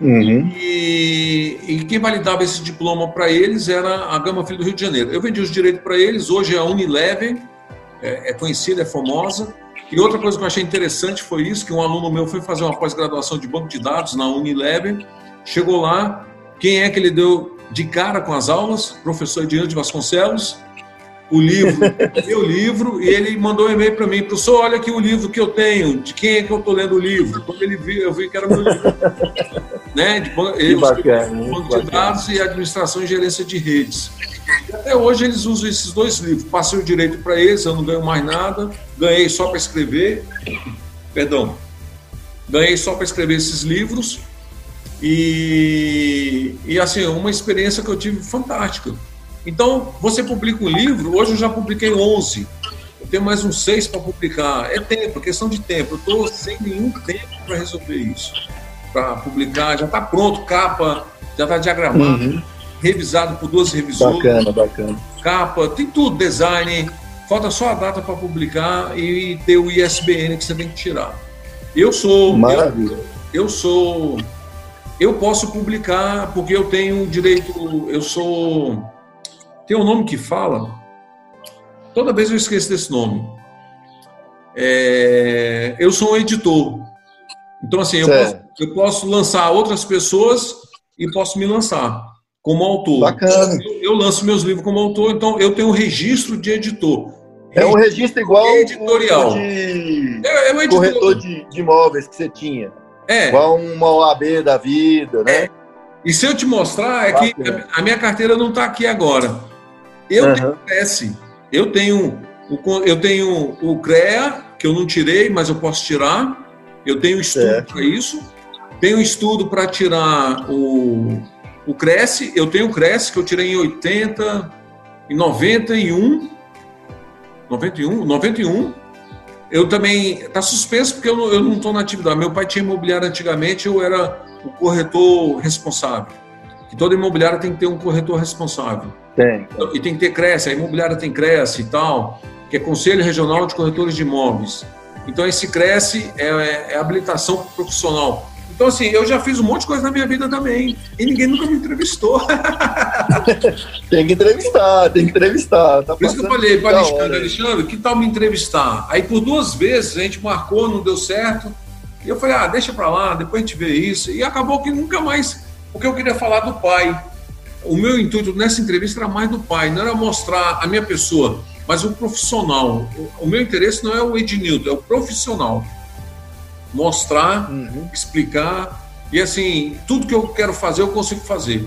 Uhum. E, e, quem validava esse diploma para eles era a Gama Filho do Rio de Janeiro. Eu vendi os direitos para eles, hoje é a Unilever, é, é conhecida, é famosa. E outra coisa que eu achei interessante foi isso, que um aluno meu foi fazer uma pós-graduação de banco de dados na Unilever, chegou lá, quem é que ele deu de cara com as aulas? Professor Edinho de Vasconcelos, o livro, meu livro, e ele mandou um e-mail para mim, professor, olha aqui o livro que eu tenho, de quem é que eu estou lendo o livro? Quando ele viu, eu vi que era meu livro. né? De, eu, bacana, banco de dados e administração e gerência de redes. E até hoje eles usam esses dois livros. Passei o direito para eles, eu não ganho mais nada, ganhei só para escrever. Perdão. Ganhei só para escrever esses livros. E, e assim, uma experiência que eu tive fantástica. Então, você publica um livro, hoje eu já publiquei 11. Eu tenho mais uns seis para publicar. É tempo, é questão de tempo. Eu estou sem nenhum tempo para resolver isso. Para publicar, já está pronto, capa, já está diagramado. Uhum revisado por duas revisoras. Bacana, bacana. Capa, tem tudo, design. Falta só a data para publicar e ter o ISBN que você tem que tirar. Eu sou. Maravilha. Eu, eu sou. Eu posso publicar porque eu tenho direito. Eu sou. Tem um nome que fala. Toda vez eu esqueço desse nome. É, eu sou um editor. Então, assim, eu posso, eu posso lançar outras pessoas e posso me lançar como autor. Bacana. Eu, eu, lanço meus livros como autor, então eu tenho um registro de editor. É um registro igual editorial. de é, é um editor. corretor de, de, imóveis que você tinha. É. Igual uma OAB da vida, né? É. E se eu te mostrar, é Bacana. que a minha carteira não está aqui agora. Eu uhum. tenho CRES, eu tenho, o, eu tenho o CREA, que eu não tirei, mas eu posso tirar. Eu tenho estudo para isso. Tenho estudo para tirar o o Cresce, eu tenho o Cresce que eu tirei em 80, em 91, 91, 91. Eu também, está suspenso porque eu não estou na atividade. Meu pai tinha imobiliário antigamente, eu era o corretor responsável. Que toda imobiliária tem que ter um corretor responsável. Tem. E tem que ter Cresce, a imobiliária tem Cresce e tal, que é Conselho Regional de Corretores de Imóveis. Então, esse Cresce é, é, é habilitação profissional. Então, assim, eu já fiz um monte de coisa na minha vida também. E ninguém nunca me entrevistou. tem que entrevistar, tem que entrevistar. Tá por isso que eu falei para Alexandre, Alexandre, que tal me entrevistar? Aí por duas vezes a gente marcou, não deu certo. E eu falei, ah, deixa para lá, depois a gente vê isso. E acabou que nunca mais. Porque eu queria falar do pai. O meu intuito nessa entrevista era mais do pai, não era mostrar a minha pessoa, mas o profissional. O meu interesse não é o Ednilton, é o profissional mostrar, uhum. explicar. E assim, tudo que eu quero fazer, eu consigo fazer.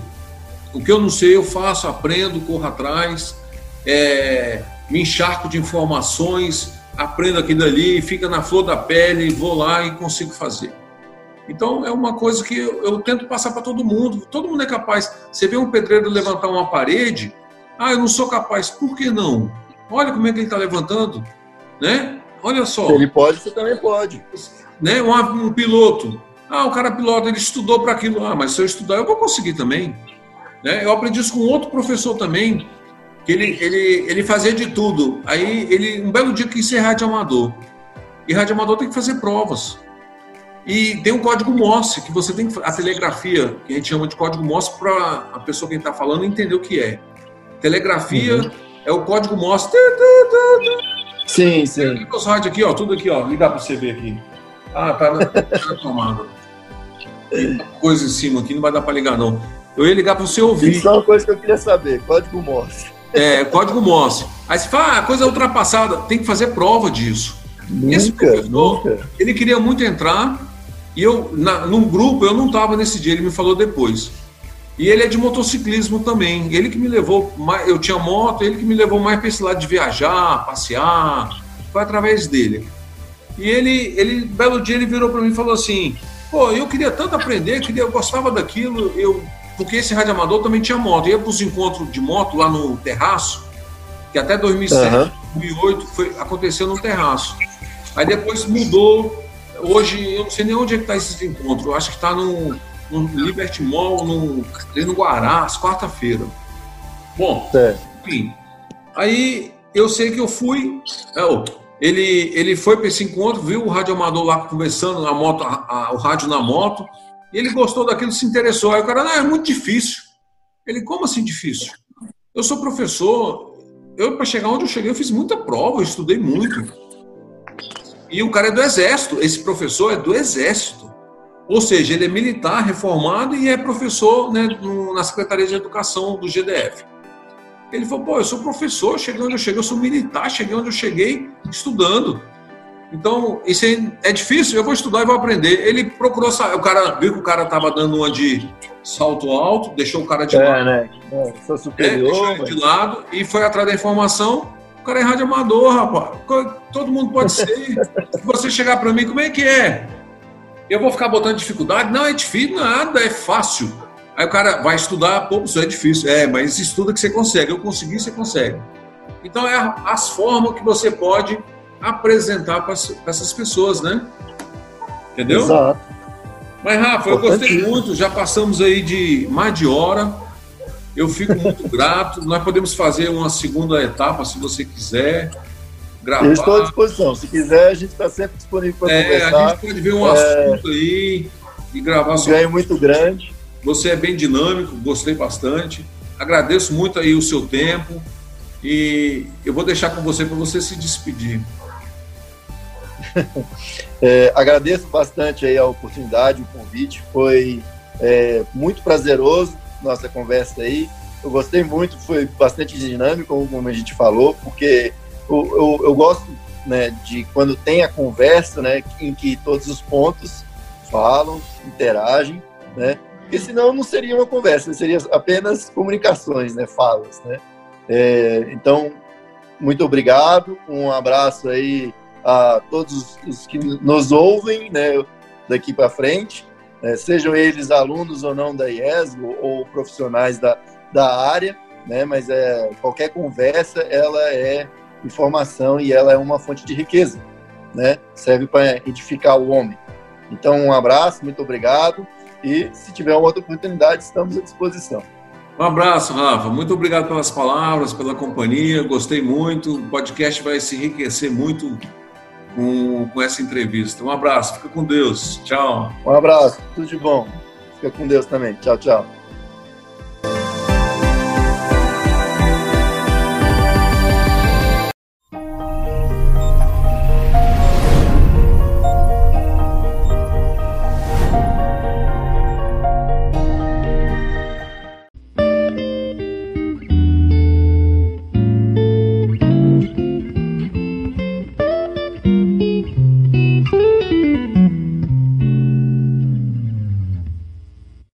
O que eu não sei, eu faço, aprendo, corro atrás, é, me encharco de informações, aprendo aqui dali, fica na flor da pele, vou lá e consigo fazer. Então é uma coisa que eu, eu tento passar para todo mundo. Todo mundo é capaz. Você vê um pedreiro levantar uma parede, ah, eu não sou capaz. Por que não? Olha como é que ele está levantando, né? Olha só. Ele pode, você também pode né? Um, um piloto. Ah, o cara pilota, ele estudou para aquilo. Ah, mas se eu estudar, eu vou conseguir também. Né? Eu aprendi isso com outro professor também, que ele, ele, ele fazia de tudo. Aí ele, um belo dia, quis ser radioamador. E radioamador tem que fazer provas. E tem um código Morse, que você tem que. A telegrafia, que a gente chama de código Morse, para a pessoa que está falando entender o que é. Telegrafia uhum. é o código Morse. Sim, sim. Tem os rádios aqui, ó, tudo aqui, ó. Ligar para você ver aqui. Ah, tá na, tá tomada. Tem coisa em cima aqui, não vai dar para ligar, não. Eu ia ligar para você ouvir. Isso é uma coisa que eu queria saber, código Morse. É, código Morse. Aí você fala, ah, coisa ultrapassada, tem que fazer prova disso. Nunca, Esse professor, nunca. ele queria muito entrar, e eu, na, num grupo, eu não estava nesse dia, ele me falou depois. E ele é de motociclismo também. Ele que me levou, mais, eu tinha moto, ele que me levou mais para esse lado de viajar, passear. Foi através dele. E ele, ele belo dia, ele virou para mim e falou assim: pô, eu queria tanto aprender, queria, eu gostava daquilo, eu, porque esse rádio amador também tinha moto. Eu ia para os encontros de moto lá no terraço, que até 2007, uhum. 2008 foi, aconteceu no terraço. Aí depois mudou. Hoje, eu não sei nem onde é que está esse encontro. Eu acho que está no, no Liberty Mall, no, ali no Guará, às quarta-feira. Bom, é. enfim. Aí eu sei que eu fui. É, ele, ele foi para esse encontro, viu o rádio amador lá conversando na moto, a, a, o rádio na moto, e ele gostou daquilo, se interessou. Aí o cara, não, é muito difícil. Ele, como assim difícil? Eu sou professor, eu para chegar onde eu cheguei, eu fiz muita prova, eu estudei muito. E o cara é do Exército, esse professor é do Exército. Ou seja, ele é militar, reformado e é professor né, na Secretaria de Educação do GDF. Ele falou, pô, eu sou professor, cheguei onde eu cheguei, eu sou militar, cheguei onde eu cheguei estudando. Então, isso é difícil, eu vou estudar e vou aprender. Ele procurou o cara viu que o cara estava dando uma de salto alto, deixou o cara de é, lado. Né? É, sou superior. É, deixou ele de lado e foi atrás da informação o cara é rádio amador, rapaz. Todo mundo pode ser. Se você chegar para mim, como é que é? Eu vou ficar botando dificuldade? Não, é difícil nada, é fácil. Aí o cara vai estudar, pô, isso é difícil. É, mas estuda que você consegue. Eu consegui, você consegue. Então, é as formas que você pode apresentar para essas pessoas, né? Entendeu? Exato. Mas, Rafa, eu gostei muito. Já passamos aí de mais de hora. Eu fico muito grato. Nós podemos fazer uma segunda etapa, se você quiser. Gravar. Eu estou à disposição. Se quiser, a gente está sempre disponível para é, conversar. A gente pode ver um é... assunto aí e gravar sobre. Ganho muito grande. Você é bem dinâmico, gostei bastante. Agradeço muito aí o seu tempo e eu vou deixar com você para você se despedir. é, agradeço bastante aí a oportunidade, o convite. Foi é, muito prazeroso nossa conversa aí. Eu gostei muito, foi bastante dinâmico, como a gente falou, porque eu, eu, eu gosto né, de quando tem a conversa, né, em que todos os pontos falam, interagem, né, porque senão não seria uma conversa, seria apenas comunicações, né, falas, né. É, então, muito obrigado, um abraço aí a todos os que nos ouvem, né, daqui para frente, né, sejam eles alunos ou não da IESGO ou profissionais da, da área, né, mas é, qualquer conversa ela é informação e ela é uma fonte de riqueza, né, serve para edificar o homem. Então, um abraço, muito obrigado e se tiver outra oportunidade, estamos à disposição. Um abraço, Rafa. Muito obrigado pelas palavras, pela companhia. Gostei muito. O podcast vai se enriquecer muito com, com essa entrevista. Um abraço, fica com Deus. Tchau. Um abraço, tudo de bom. Fica com Deus também. Tchau, tchau.